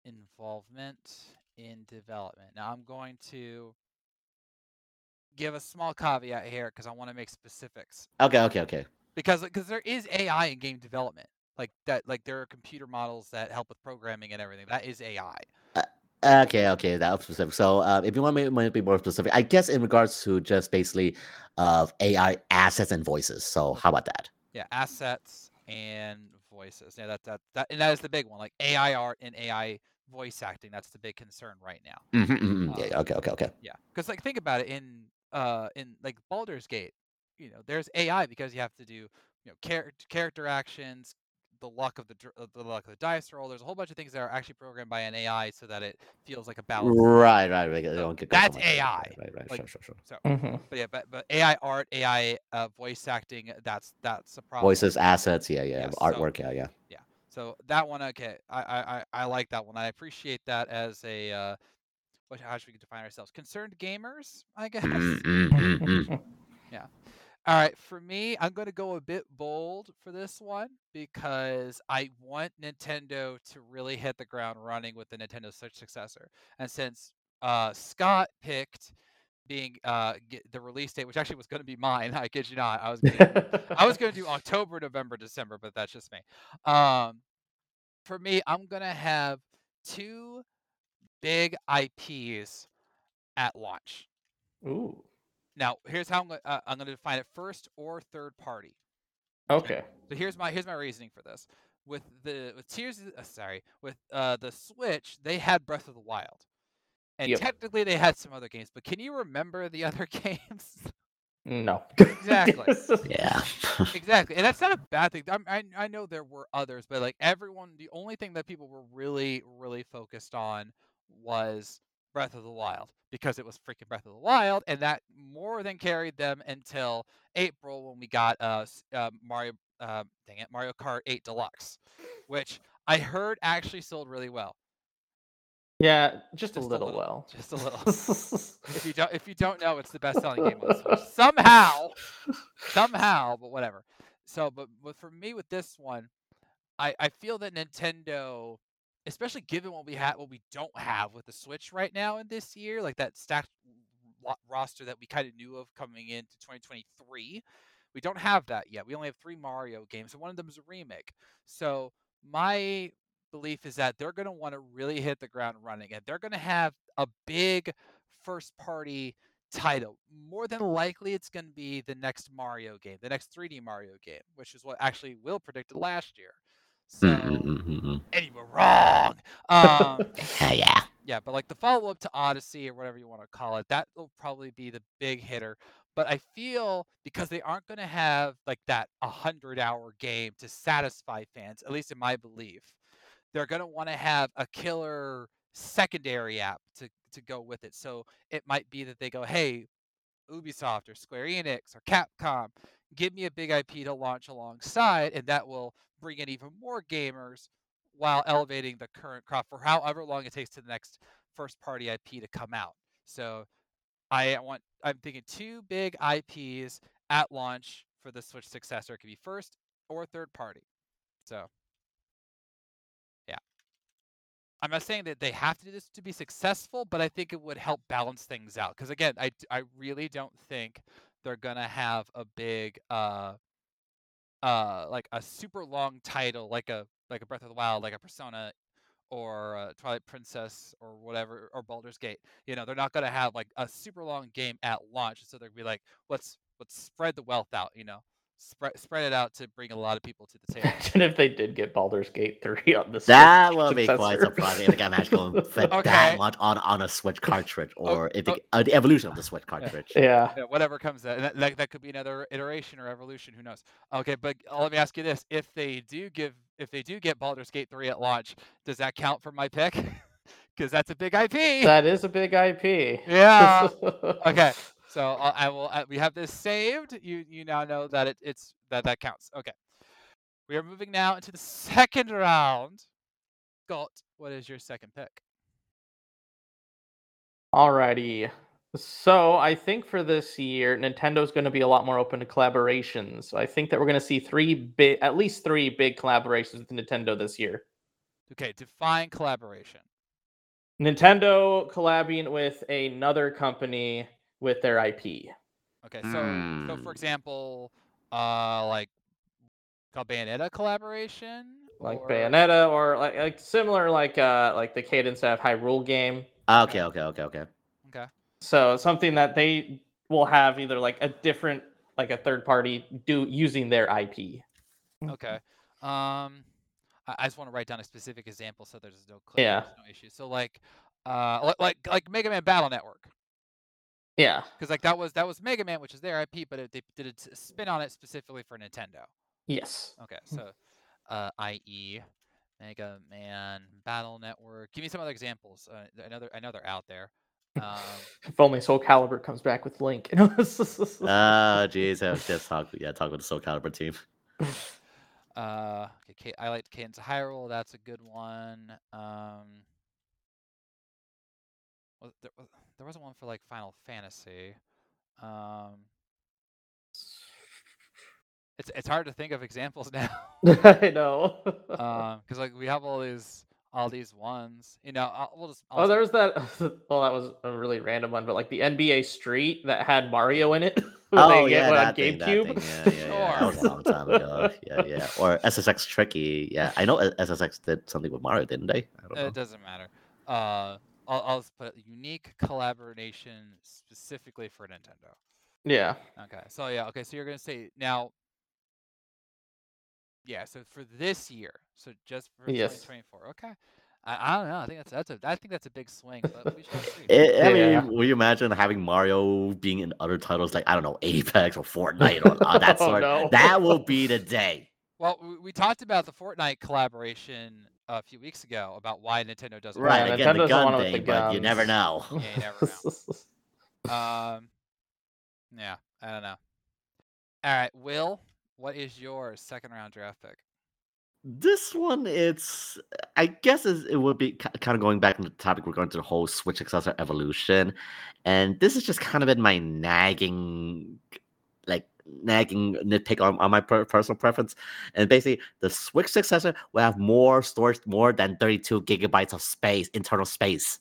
involvement in development. Now I'm going to give a small caveat here because I want to make specifics. Okay, okay, okay. Because because there is AI in game development. Like that like there are computer models that help with programming and everything. That is AI. Okay, okay, that's specific. So, uh, if you want me to be more specific, I guess in regards to just basically of AI assets and voices. So, how about that? Yeah, assets and voices. Yeah, that that that and that is the big one. Like AI art and AI voice acting. That's the big concern right now. Mm-hmm, mm-hmm. Yeah, Um, okay, okay, okay. Yeah, because like think about it in uh in like Baldur's Gate, you know, there's AI because you have to do you know character character actions, the luck of the dr- uh, the luck of the dice roll. There's a whole bunch of things that are actually programmed by an AI so that it feels like a balance. Right, right, right. So don't get that's AI. Right, right, right. Like, sure, sure, sure. So, Mhm. but yeah, but but AI art, AI uh, voice acting, that's that's a problem. Voices, assets, yeah, yeah. Yes, so- Artwork, yeah, yeah. So that one, okay, I I I, I like that one. I appreciate that as a uh, what how should we define ourselves? Concerned gamers, I guess. Mm, mm, mm, mm. <laughs> All right, for me, I'm going to go a bit bold for this one because I want Nintendo to really hit the ground running with the Nintendo Switch successor. And since uh, Scott picked being uh, the release date, which actually was going to be mine, <laughs> I kid you not, I was gonna, I was going to do <laughs> October, November, December, but that's just me. Um, for me, I'm going to have two big IPs at launch. Ooh. Now, here's how I'm going. Uh, I'm going to define it: first or third party. Okay. So here's my here's my reasoning for this. With the with Tears, uh, sorry, with uh the Switch, they had Breath of the Wild, and Yep. technically they had some other games. But can you remember the other <laughs> games? No. Exactly. <laughs> Yeah. exactly, and that's not a bad thing. I'm, I I know there were others, but like everyone, the only thing that people were really really focused on was Breath of the Wild because it was freaking Breath of the Wild, and that more than carried them until April when we got uh, uh Mario uh, dang it Mario Kart 8 Deluxe, which I heard actually sold really well. yeah, just, a Just a little, little. well. Just a little. If you <laughs> don't if you don't know, it's the best selling game on. Somehow, somehow, but whatever. So, but but for me with this one, I I feel that Nintendo, especially given what we have, what we don't have with the Switch right now in this year, like that stacked roster that we kind of knew of coming into 2023, we don't have that yet. We only have three Mario games, and one of them is a remake. So my belief is that they're going to want to really hit the ground running, and they're going to have a big first party title. More than likely, it's going to be the next Mario game, the next 3D Mario game, which is what actually Will predicted last year. So, Mm, mm, mm, mm, mm. and you were wrong. Um, <laughs> Yeah, yeah. yeah, but like the follow up to Odyssey or whatever you want to call it, that will probably be the big hitter. But I feel because they aren't going to have like that 100 hour game to satisfy fans, at least in my belief, they're going to want to have a killer secondary app to, to go with it. So it might be that they go, hey, Ubisoft or Square Enix or Capcom, give me a big IP to launch alongside, and that will bring in even more gamers while elevating the current crop for however long it takes to the next first party IP to come out. So I want I'm thinking two big IPs at launch for the Switch successor. It could be first or third party. So yeah. I'm not saying that they have to do this to be successful, but I think it would help balance things out. Because again, I, I really don't think they're gonna have a big uh uh like a super long title like a like a Breath of the Wild, like a Persona or Twilight Princess or whatever or Baldur's Gate. You know, they're not gonna have like a super long game at launch, so they're gonna be like, let's let's spread the wealth out. You know, spread spread it out to bring a lot of people to the <laughs> table. Imagine if they did get Baldur's Gate 3 on the That Switch will be quite successor. surprising if the game actually going <laughs> fit Okay. that much on, on a Switch <laughs> cartridge, or if oh. it, uh, the evolution of the Switch cartridge. yeah. Yeah, whatever comes out. That, that, that could be another iteration or evolution. Who knows? Okay, but uh, let me ask you this: If they do give, if they do get Baldur's Gate three at launch, does that count for my pick? Because that's a big IP. That is a big IP. yeah. okay. So I'll, I will. Uh, we have this saved. You you now know that it, it's that that counts. Okay. We are moving now into the second round. Galt, what is your second pick? Alrighty. So I think for this year, Nintendo's going to be a lot more open to collaborations. I think that we're going to see three big, at least three big collaborations with Nintendo this year. Okay, define collaboration. Nintendo collabing with another company with their IP. Okay, so so for Hmm. example, uh, like called Bayonetta collaboration, Like or- Bayonetta or like, like similar like uh like the Cadence of Hyrule game. Ah, Okay, okay, okay, okay. Okay. So something that they will have either like a different like a third party do using their IP. Okay. Um, I, I just want to write down a specific example so there's no cl- Yeah. there's no issue. So like, uh, li- like like Mega Man Battle Network, Yeah. because like that was that was Mega Man, which is their IP, but it, they did a spin on it specifically for Nintendo. Yes. Okay, so uh, i.e. Mega Man Battle Network. Give me some other examples. Uh, another I know they're out there. Um, <laughs> If only Soul Calibur comes back with Link. <laughs> Ah, jeez, I was just talk. Yeah, talk with the Soul Calibur team. <laughs> Uh, okay, I liked Cadence Hyrule. That's a good one. Um, was there, was, there wasn't one for like Final Fantasy. Um, it's it's hard to think of examples <laughs> now. <laughs> I know. um, because like we have all these all these ones. You know, I'll, we'll just. I'll oh, just- there was that. <laughs> Well, that was a really random one, but like the NBA Street that had Mario in it. when they Oh yeah, one on that thing, that thing. Yeah, yeah, yeah. That was a long time ago. Yeah, yeah. Or SSX Tricky. Yeah, I know SSX did something with Mario, didn't they? I don't know. It doesn't matter. Uh, I'll, I'll just put unique collaboration specifically for Nintendo. Yeah. Okay. So yeah. Okay. So you're gonna say now. Yeah. So for this year, so just for Yes. 2024. Okay. I, I don't know. I think that's that's a I think that's a big swing, but we shall see. I I Yeah. mean, will you imagine having Mario being in other titles like I don't know Apex or Fortnite or uh, <laughs> that Oh, no. That will <laughs> be the day. well, we, we talked about the Fortnite collaboration a few weeks ago about why Nintendo doesn't. Right, Yeah, again the Nintendo's the one gun with the thing, but you never know. <laughs> Yeah, you never Um. Yeah. I don't know. All right, Will. What is your second round draft pick? This one, it's I guess is it would be kind of going back to the topic we're going to the whole Switch successor evolution, and this is just kind of been my nagging, like nagging nitpick on, on my per- personal preference, and basically the Switch successor will have more storage, more than thirty two gigabytes of space, internal space,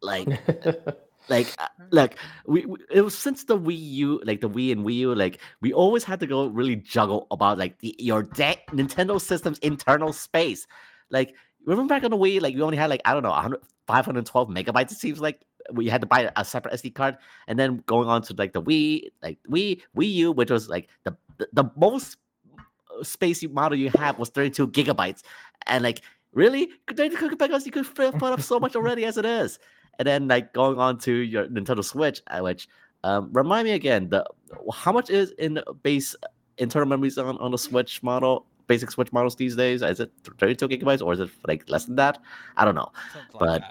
like <laughs> like uh, like we, we it was since the Wii U, like the Wii and Wii U, like we always had to go really juggle about like the your de- Nintendo system's internal space. Like remember back on the Wii, like we only had like I don't know 100, 512 megabytes. It seems like we had to buy a separate SD card, and then going on to like the Wii, like Wii Wii U, which was like the the, the most uh, space you- model you have was 32 gigabytes, and like really 32 gigabytes you could put up so much already as it is and then like going on to your Nintendo Switch, uh, which um, remind me again, the how much is in base internal memories on, on the Switch model, basic Switch models these days? Is it 32 gigabytes or is it like less than that? I don't know. Something But- like.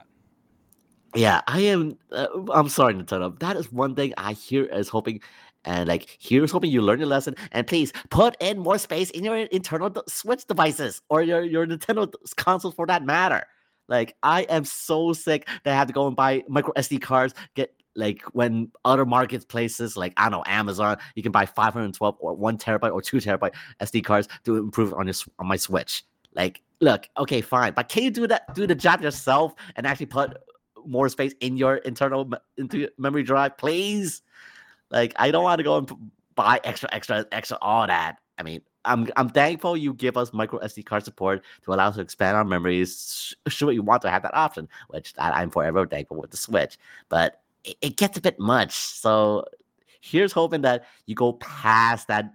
Yeah, I am. Uh, I'm sorry, Nintendo. That is one thing I hear is hoping, and like here's hoping you learn your lesson. And please put in more space in your internal d- Switch devices or your your Nintendo consoles for that matter. Like I am so sick that I have to go and buy micro SD cards. Get like when other marketplaces like I don't know Amazon, you can buy 512 or one terabyte or two terabyte SD cards to improve on your on my Switch. Like, look, okay, fine, but can you do that? Do the job yourself and actually put more space in your internal into memory drive, please. Like, I don't want to go and buy extra, extra, extra, all that. I mean, I'm I'm thankful you give us micro SD card support to allow us to expand our memories. Sure, you want to have that option, which I, I'm forever thankful with the Switch. But it, it gets a bit much. So here's hoping that you go past that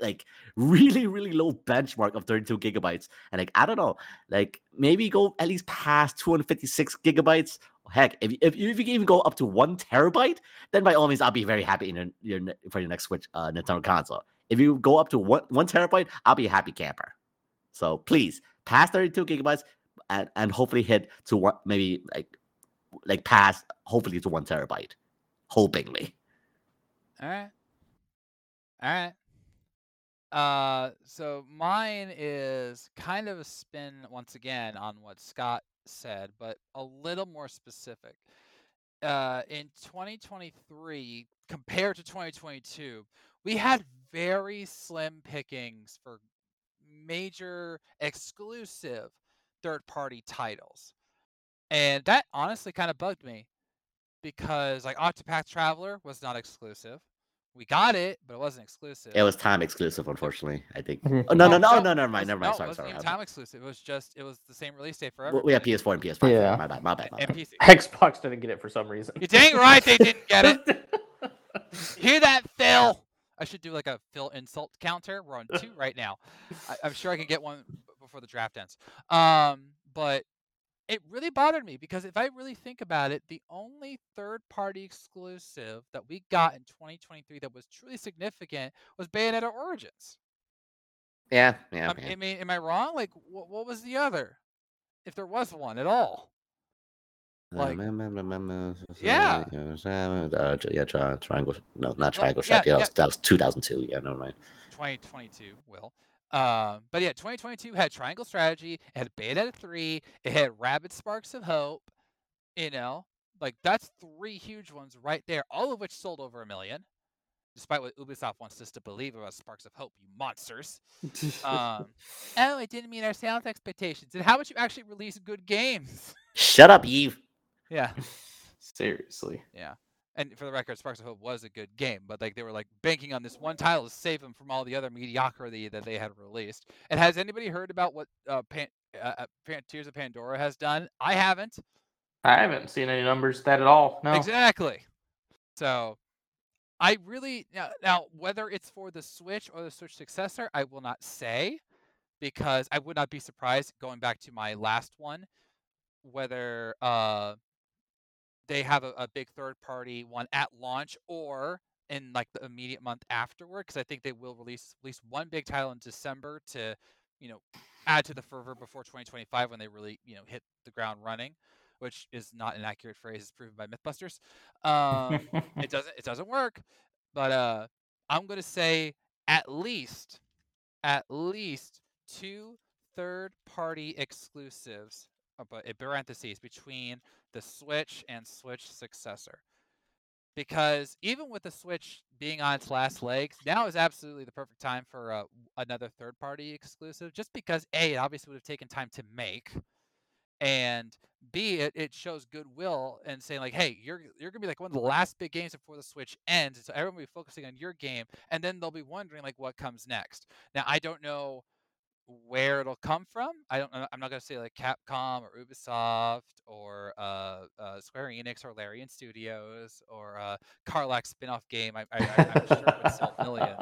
like <laughs> really really low benchmark of 32 gigabytes. And like i don't know like maybe go at least past 256 gigabytes. Heck if, if, you- if you can even go up to one terabyte then by all means i'll be very happy in your, your for your next switch uh nintendo console. If you go up to one one terabyte i'll be a happy camper. So please past 32 gigabytes and, and hopefully hit to what maybe like like past hopefully to one terabyte. Hopingly. All right. All right. Uh, so mine is kind of a spin once again on what Scott said, but a little more specific. Uh, in 2023 compared to 2022, we had very slim pickings for major exclusive third party titles. And that honestly kind of bugged me because like Octopath Traveler was not exclusive. We got it, but it wasn't exclusive. It was time exclusive, unfortunately. I think. Mhm. Oh, no, no, no, no, no, never mind, was- never no, mind. it Sorry, wasn't sorry. even my time exclusive. It was just it was the same release date for bad. everyone. We have PS4 and PS5. Yeah. My bad, my bad, my and bad. PC. <laughs> Xbox didn't get it for some reason. You're dang right they didn't get it. <laughs> Hear that, Phil? I should do like a Phil insult counter. We're on two right now. I, I'm sure I can get one before the draft ends. Um, but it really bothered me because if I really think about it, the only third-party exclusive that we got in 2023 that was truly significant was Bayonetta Origins. Yeah, yeah, Um, yeah. I mean, am I wrong? Like, what, what was the other? If there was one at all. like- Yeah. Uh, yeah, tri- triangle. No, not triangle yeah, shot. Yeah, that was, yeah. that was 2002. Yeah, never mind. 2022 will. Um, but yeah, 2022 had Triangle Strategy, it had Bayonetta 3, it had Rabbids Sparks of Hope, you know, like that's three huge ones right there, all of which sold over a million, despite what Ubisoft wants us to believe about Sparks of Hope, you monsters. Um, <laughs> oh, it didn't meet our sales expectations. And how about you actually release good games? Shut up, Yves. yeah. <laughs> Seriously. Yeah. And for the record, Sparks of Hope was a good game, but like they were like banking on this one title to save them from all the other mediocrity that they had released. And has anybody heard about what uh, Pan- uh, uh, Pan- Tears of Pandora has done? I haven't. I haven't seen any numbers that at all. No. Exactly. So I really now, now whether it's for the Switch or the Switch successor, I will not say because I would not be surprised going back to my last one whether uh they have a, a big third party one at launch or in like the immediate month afterward because I think they will release at least one big title in December to you know add to the fervor before 2025 when they really you know hit the ground running which is not an accurate phrase it's proven by mythbusters. Um <laughs> it doesn't it doesn't work but uh i'm going to say at least at least two third party exclusives uh, but in parentheses between the switch and switch successor because even with the switch being on its last legs now is absolutely the perfect time for uh, another third party exclusive just because a it obviously would have taken time to make and B, it, it shows goodwill and saying like, hey, you're you're gonna be like one of the last big games before the Switch ends, so everyone will be focusing on your game, and then they'll be wondering like what comes next. Now I don't know where it'll come from. I don't. I'm not gonna say like Capcom or Ubisoft or uh, uh, Square Enix or Larian Studios or uh, Karlach spin-off game. I, I, I, I'm sure it would sell millions.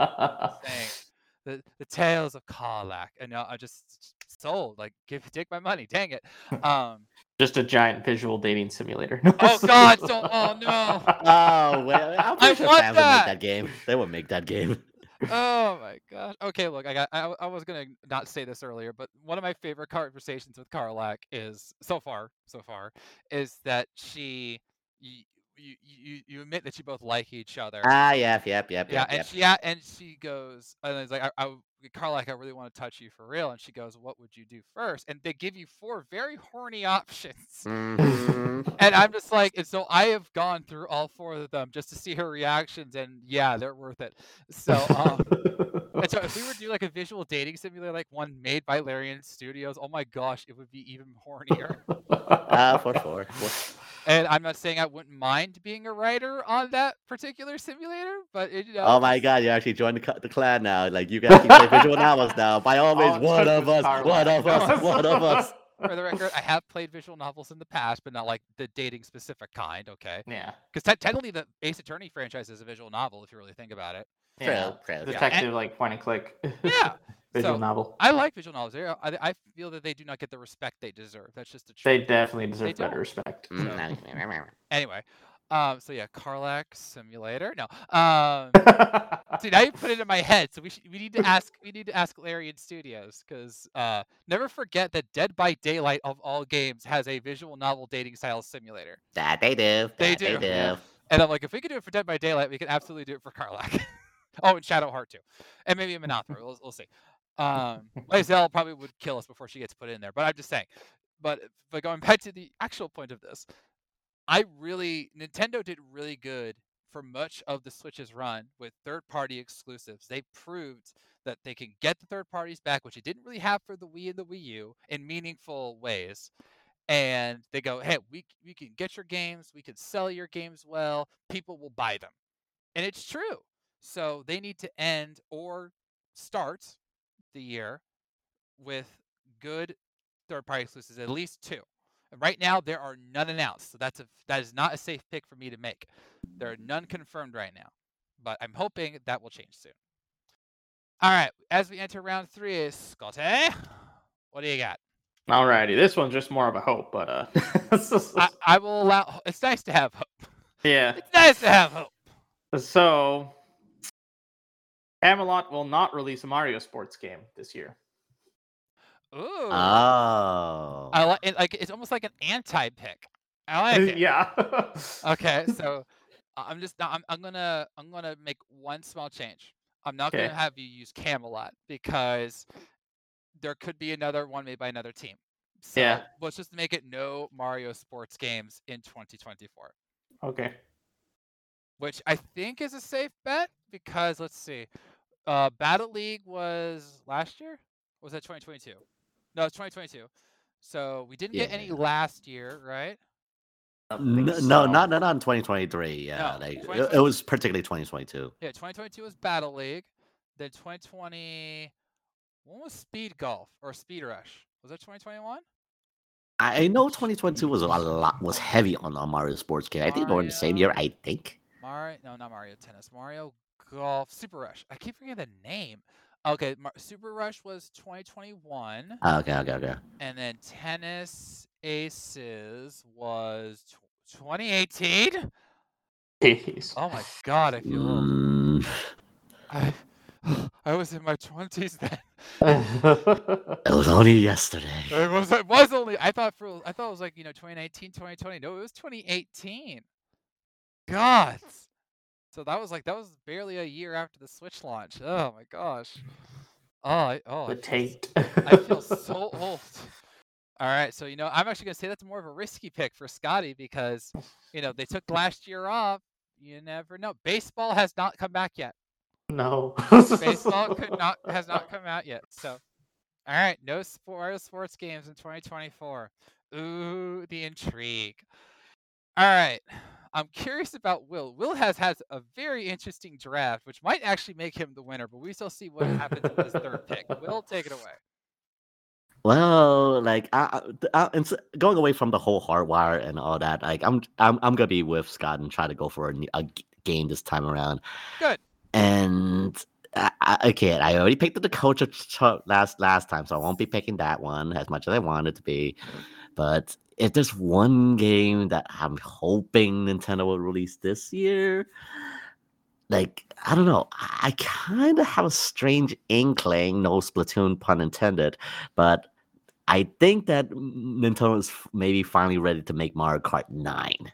Saying <laughs> the the tales of Karlach, and uh, I just sold. Like, give me take my money. Dang it. Um. Just a giant visual dating simulator. <laughs> Oh God! Don't. Oh no. <laughs> Oh, well, I'm pretty sure want fans would that! make that game. They would make that game. Oh my god. Okay, look, I got. I, I was gonna not say this earlier, but one of my favorite conversations with Karlach is so far, so far, is that she, you, you, you, admit that you both like each other. Ah, yep, yep, yep, yeah, yep, and yep. she, yeah, and she goes, and it's like, I, I, Karlach, I really want to touch you for real, and she goes, what would you do first? And they give you four very horny <laughs> options. Mhm. And I'm just like, and so I have gone through all four of them just to see her reactions, and yeah, they're worth it. So, um, and so if we were to do like a visual dating simulator, like one made by Larian Studios, oh my gosh, it would be even hornier. Ah, for sure. For- and I'm not saying I wouldn't mind being a writer on that particular simulator, but it, you know, Oh my god, you actually joined the, the clan now. Like, you guys can play visual novels now. By all means, oh, All it one of us, one of us, one of us. for the record, I have played visual novels in the past, but not like the dating specific kind. Okay, Yeah. because te- technically the Ace Attorney franchise is a visual novel if you really think about it. Yeah. True, true. Detective, like point and click. Yeah. <laughs> Visual So, novel. I like visual novels. I, I feel that they do not get the respect they deserve. That's just the truth. They definitely deserve don't. better respect. Mm, Anyway, um, so yeah, Karlach Simulator. No, <laughs> um, see now you put it in my head. So we should, we need to ask we need to ask Larian Studios because uh, never forget that Dead by Daylight of all games has a visual novel dating style simulator. that they do. They do. They do. And I'm like, if we could do it for Dead by Daylight, we can absolutely do it for Karlach. <laughs> Oh, and Shadowheart too, and maybe <laughs> a Minthara. we'll, we'll see. Um, Lae'zel probably would kill us before she gets put in there, but I'm just saying. But but going <laughs> back to the actual point of this, I really Nintendo did really good for much of the Switch's run with third-party exclusives. They proved that they can get the third parties back, which they didn't really have for the Wii and the Wii U, in meaningful ways. And they go, hey, we we can get your games, we can sell your games well, people will buy them, and it's true. So they need to end or start the year with good third-party exclusives, at least two. Right now, there are none announced, so that's a that is not a safe pick for me to make. There are none confirmed right now, but I'm hoping that will change soon. All right, as we enter round three, is Scotty, what do you got? Alrighty, this one's just more of a hope, but uh, <laughs> I, I will allow. It's nice to have hope. yeah. It's nice to have hope. So, Camelot will not release a Mario sports game this year. Ooh, Oh. I like it. Like it's almost like an anti-pick. I like <laughs> it. yeah. Okay, <laughs> so I- I'm just I'm I'm gonna I'm gonna make one small change. I'm not Okay. gonna have you use Camelot because there could be another one made by another team. So Yeah. let's just make it no Mario sports games in 2024, okay. which I think is a safe bet because let's see, uh, Battle League was last year. Or was that 2022? No, it's 2022. So we didn't get any last year, right? I N- think no, not not in 2023. Yeah, No, like it, 2020 it was particularly 2022. Yeah, 2022 was Battle League. Then 2020, when was Speed Golf or Speed Rush? Was that 2021? I know 2022 was a lot was heavy on, on Mario Sports game. I think they were in the same year. I think. Mario, no, not Mario Tennis. Mario Golf, Super Rush. I keep forgetting the name. Okay, Mar- Super Rush was 2021, Ah, Okay, okay, okay. and then Tennis Aces was tw 2018. Jeez. Oh my God, I feel. Mm, I, <sighs> I was in my 20s then. <laughs> it was only yesterday. It was it was only I thought for I thought it was like, you know, 2019, 2020. No, it was 2018. God. So that was like that was barely a year after the Switch launch. Oh my gosh. Oh, I, oh, the Tate. I feel so <laughs> old. All right, so you know, I'm actually gonna say that's more of a risky pick for Scotty because you know they took last year off. You never know. Baseball has not come back yet. no. Baseball could not <laughs> has not come out yet. So, all right, no sport sports games in 2024. Ooh, the intrigue. All right, I'm curious about Will. Will has has a very interesting draft, which might actually make him the winner, but we still see what happens with his third pick. Will, take it away. Well, like I, I, I, going away from the whole hardwire and all that, like I'm, I'm, I'm gonna be with Scott and try to go for a, a game this time around. Good. And I, I, okay, I already picked the Dakota last last time, so I won't be picking that one as much as I want it to be. But if there's one game that I'm hoping Nintendo will release this year, like I don't know, I, I kind of have a strange inkling, no Splatoon pun intended, but I think that Nintendo is maybe finally ready to make Mario Kart 9.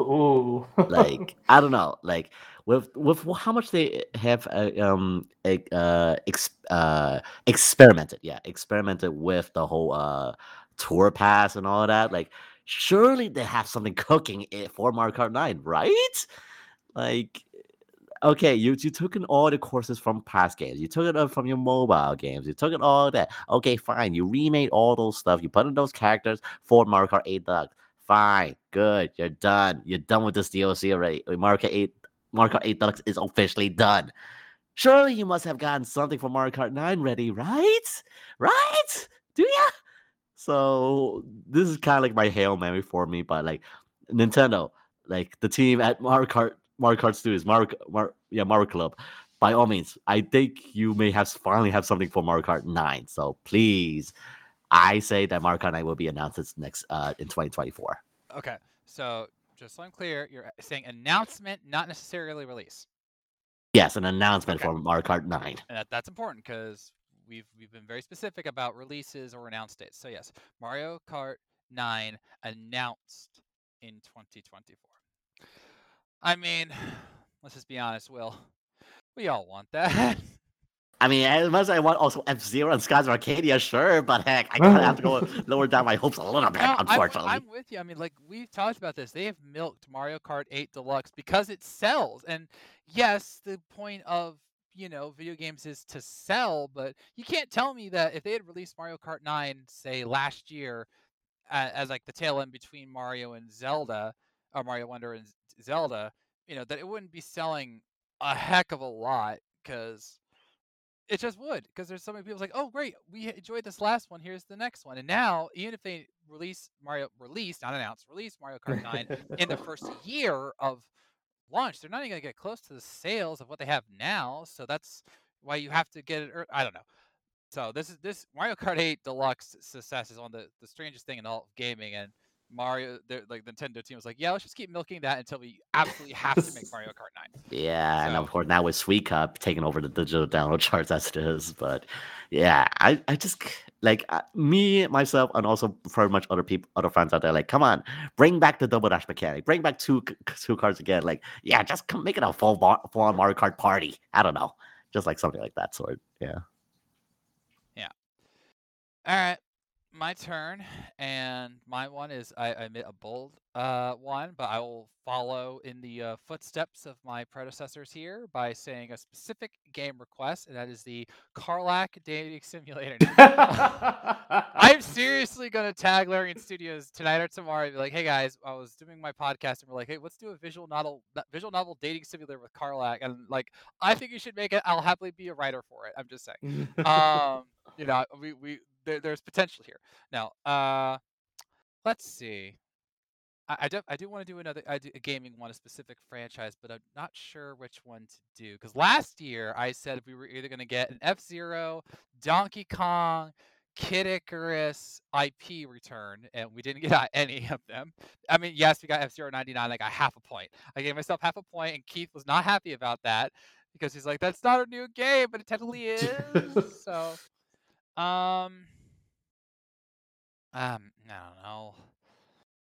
Ooh. <laughs> Like I don't know, like with with how much they have uh, um uh, ex- uh experimented, yeah, experimented with the whole uh tour pass and all that. Like surely they have something cooking for Mario Kart 9, right? Like okay, you you took in all the courses from past games. You took it up from your mobile games. You took it all that. Okay, fine. You remade all those stuff. You put in those characters for Mario Kart 8 Deluxe. Fine, good. You're done. You're done with this DLC already. Mario Kart 8 Mario Kart 8 Deluxe is officially done. Surely you must have gotten something for Mario Kart 9 ready, right? Right? Do ya? So this is kind of like my hail mary for me, but like Nintendo, like the team at Mario Kart Mario Kart Studios, Mario, Mar- yeah, Mario Club. By all means, I think you may have finally have something for Mario Kart 9. So please, I say that Mario Kart 9 will be announced next uh, in 2024. Okay, so just so I'm clear, you're saying announcement, not necessarily release, Yes, an announcement Okay. for Mario Kart 9. and that, that's important because we've we've been very specific about releases or announced dates. So yes, Mario Kart 9 announced in 2024. I mean, <sighs> let's just be honest, Will. We all want that. <laughs> I mean, as much as I want also F Zero and Skies of Arcadia, sure, but heck, I kind of have to go <laughs> lower down my hopes a little bit, No, I'm- unfortunately. I'm, with you. I mean, like we've talked about this. They have milked Mario Kart 8 Deluxe because it sells. And yes, the point of you know video games is to sell, but you can't tell me that if they had released Mario Kart 9, say last year, uh, as like the tail end between Mario and Zelda, or Mario Wonder and Zelda, you know, that it wouldn't be selling a heck of a lot because it just would because there's so many people like oh great we enjoyed this last one here's the next one. And now even if they release mario release not announced release mario kart 9 in the <laughs> first year of launch they're not even going to get close to the sales of what they have now so that's why you have to get it ear- i don't know. So this is this mario kart 8 deluxe success is on the the strangest thing in all of gaming and mario like the nintendo team was like yeah let's just keep milking that until we absolutely have to make mario kart 9 <laughs> Yeah, and of course now with Sweet Cup taking over the digital download charts as it is, but yeah, I, I just like uh, me myself and also very much other people, other fans out there, like, come on, bring back the double dash mechanic, bring back two two cards again, like, yeah, just come make it a full bar, full on Mario Kart party. I don't know, just like something like that sort. Yeah. Yeah. All right, my turn, and my one is I, I admit a bold uh, one, but I will follow in the uh, footsteps of my predecessors here by saying a specific game request, and that is the Karlach Dating Simulator. <laughs> I'm seriously gonna tag Larian Studios tonight or tomorrow. And be like, hey guys, I was doing my podcast, and we're like, hey, let's do a visual novel, visual novel dating simulator with Karlach, and like, I think you should make it. I'll happily be a writer for it. I'm just saying <laughs> um, you know, we we there, there's potential here. Now, uh, let's see. I, I do I do want to do another I do, a gaming one, a specific franchise, but I'm not sure which one to do. Because last year I said we were either going to get an F Zero, Donkey Kong, Kid Icarus IP return, and we didn't <laughs> get any of them. I mean, yes, we got F Zero 99, like a half a point. I gave myself half a point, and Keith was not happy about that because he's like, "That's not a new game, but it <laughs> technically is." so, um, um, I don't know.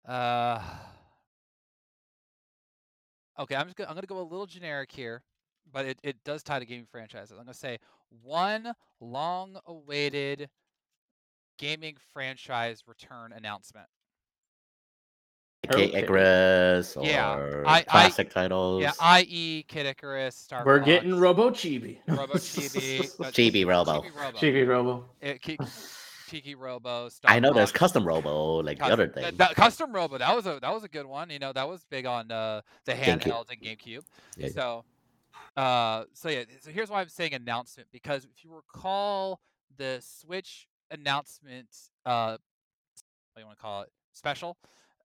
Uh, okay, I'm just gonna I'm gonna go a little generic here, but it, it does tie to gaming franchises. I'm gonna say one long-awaited gaming franchise return announcement. Okay, Okay. Icarus or Yeah, I- I- classic titles. Yeah, i.e., Kid Icarus, Star We're Fox, getting Robo Chibi. Robo <laughs> Chibi, Chibi Robo. Chibi Robo, Chibi Robo. uh, Ki- Kiki Robo. Star I know there's custom Robo, like the other thing. that custom Robo, that was a that was a good one. You know, that was big on uh, the GameCube. handheld and GameCube. Yeah. So, uh, so yeah. So here's why I'm saying announcement because if you recall the Switch announcement, uh, what do you want to call it? Special.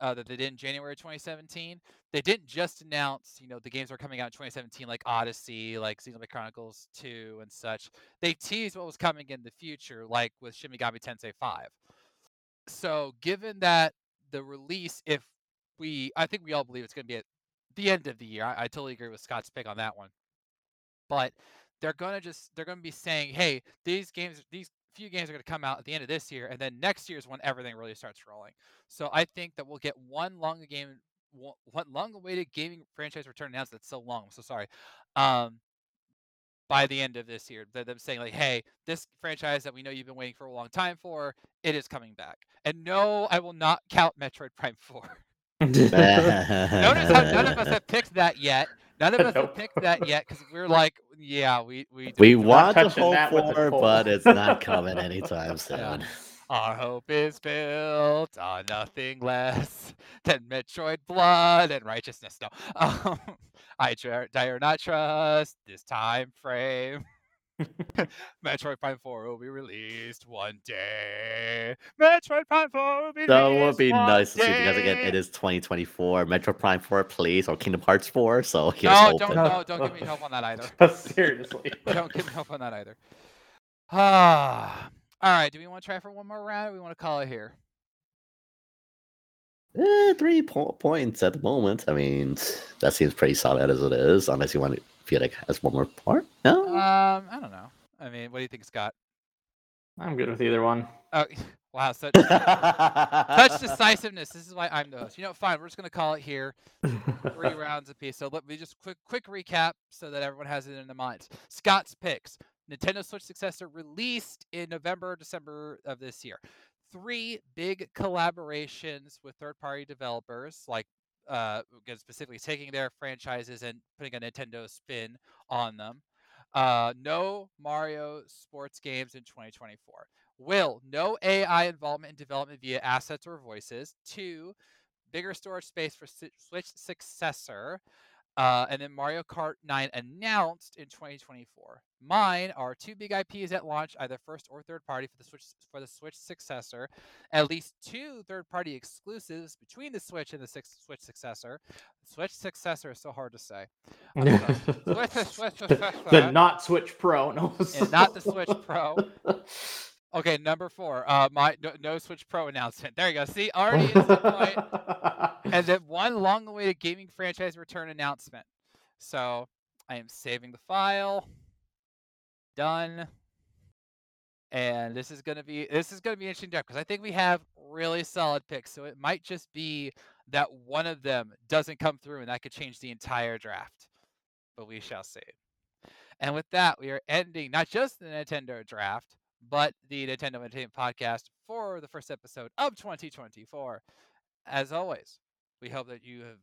Uh, that they did in January 2017. They didn't just announce, you know, the games are coming out in 2017, like Odyssey, like Xenoblade Chronicles 2, and such. They teased what was coming in the future, like with Shin Megami Tensei 5 so given that the release if we i think we all believe it's going to be at the end of the year I, I totally agree with scott's pick on that one but they're going to just they're going to be saying hey these games these few games are going to come out at the end of this year and then next year is when everything really starts rolling so i think that we'll get one long game one one long awaited gaming franchise return announced that's so long i'm so sorry um by the end of this year they're them saying like hey this franchise that we know you've been waiting for a long time for it is coming back and no i will not count metroid prime <laughs> 4 <laughs> Notice how none of us have picked that yet. None of us Nope. have picked that yet because we're like, yeah, we we we want to touching hope that with a for, pole. but it's not <laughs> coming anytime soon. Our hope is built on nothing less than Metroid blood and righteousness. No, <laughs> um, I dare, dare not trust this time frame. <laughs> Metroid Prime 4 will be released one day. Metroid Prime 4 will be That would be nice to see because again, it is 2024. Metroid Prime 4 please, or Kingdom Hearts 4. So here's No, don't, no, don't give me help on that either. <laughs> Seriously. <laughs> Don't give me help on that either. <sighs> Ah, all right. Do we want to try for one more round, or we want to call it here? Eh, three po- points at the moment. I mean, that seems pretty solid as it is, unless you want to feel like as one more part. No, Um, I don't know. I mean, what do you think, Scott? I'm good with either one. Uh, <laughs> Wow, such <laughs> such decisiveness. This is why I'm the host. You know, fine. We're just gonna call it here. Three <laughs> rounds apiece. So let me just quick quick recap so that everyone has it in their minds. Scott's picks. Nintendo Switch successor released in November, December of this year. Three big collaborations with third-party developers, like uh, specifically taking their franchises and putting a Nintendo spin on them. Uh, no Mario sports games in 2024. Will, no AI involvement in development via assets or voices. Two, bigger storage space for Switch successor. Uh, and then Mario Kart 9 announced in 2024. Mine are two big IPs at launch, either first or third party for the Switch for the Switch successor. At least two third party exclusives between the Switch and the six, Switch successor. Switch successor is so hard to say. <laughs> Switch, Switch, Switch, the not Switch Pro, no, not the Switch <laughs> Pro. Okay, number four. Uh, my no, no, Switch Pro announcement. There you go. See, already is the point. <laughs> and then one long-awaited gaming franchise return announcement. So I am saving the file. Done. And this is gonna be this is gonna be interesting because I think we have really solid picks. So it might just be that one of them doesn't come through, and that could change the entire draft. But we shall see. And with that, we are ending not just the Nintendo draft, but the Nintendo Entertainment Podcast for the first episode of 2024. As always, we hope that you have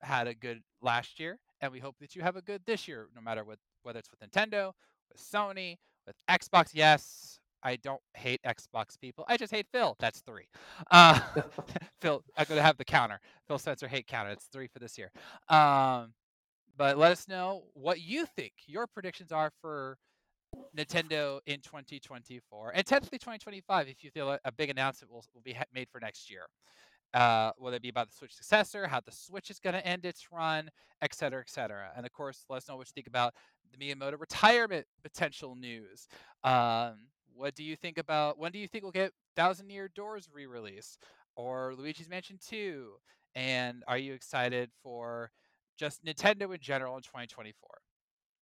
had a good last year, and we hope that you have a good this year, no matter what, whether it's with Nintendo, with Sony, with Xbox. Yes, I don't hate Xbox people. I just hate Phil. That's three. Uh, <laughs> <laughs> Phil, I'm going to have the counter. Phil Spencer hate counter. It's three for this year. Um, but let us know what you think your predictions are for Nintendo in 2024 and technically 2025 if you feel a, big announcement will, will be made for next year. Uh, whether it be about the Switch successor, how the Switch is going to end its run, et cetera, et cetera. And of course, let us know what you think about the Miyamoto retirement potential news. Um, what do you think about when do you think we'll get Thousand Year Doors re release or Luigi's Mansion 2? And are you excited for just Nintendo in general in 2024?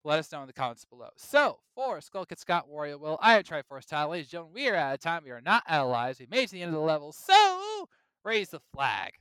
Let us know in the comments below. So, for Skull Kid Scott Warrior Will, I am Triforce Todd. Ladies and gentlemen, we are out of time. We are not lives. We made it to the end of the level. So, raise the flag.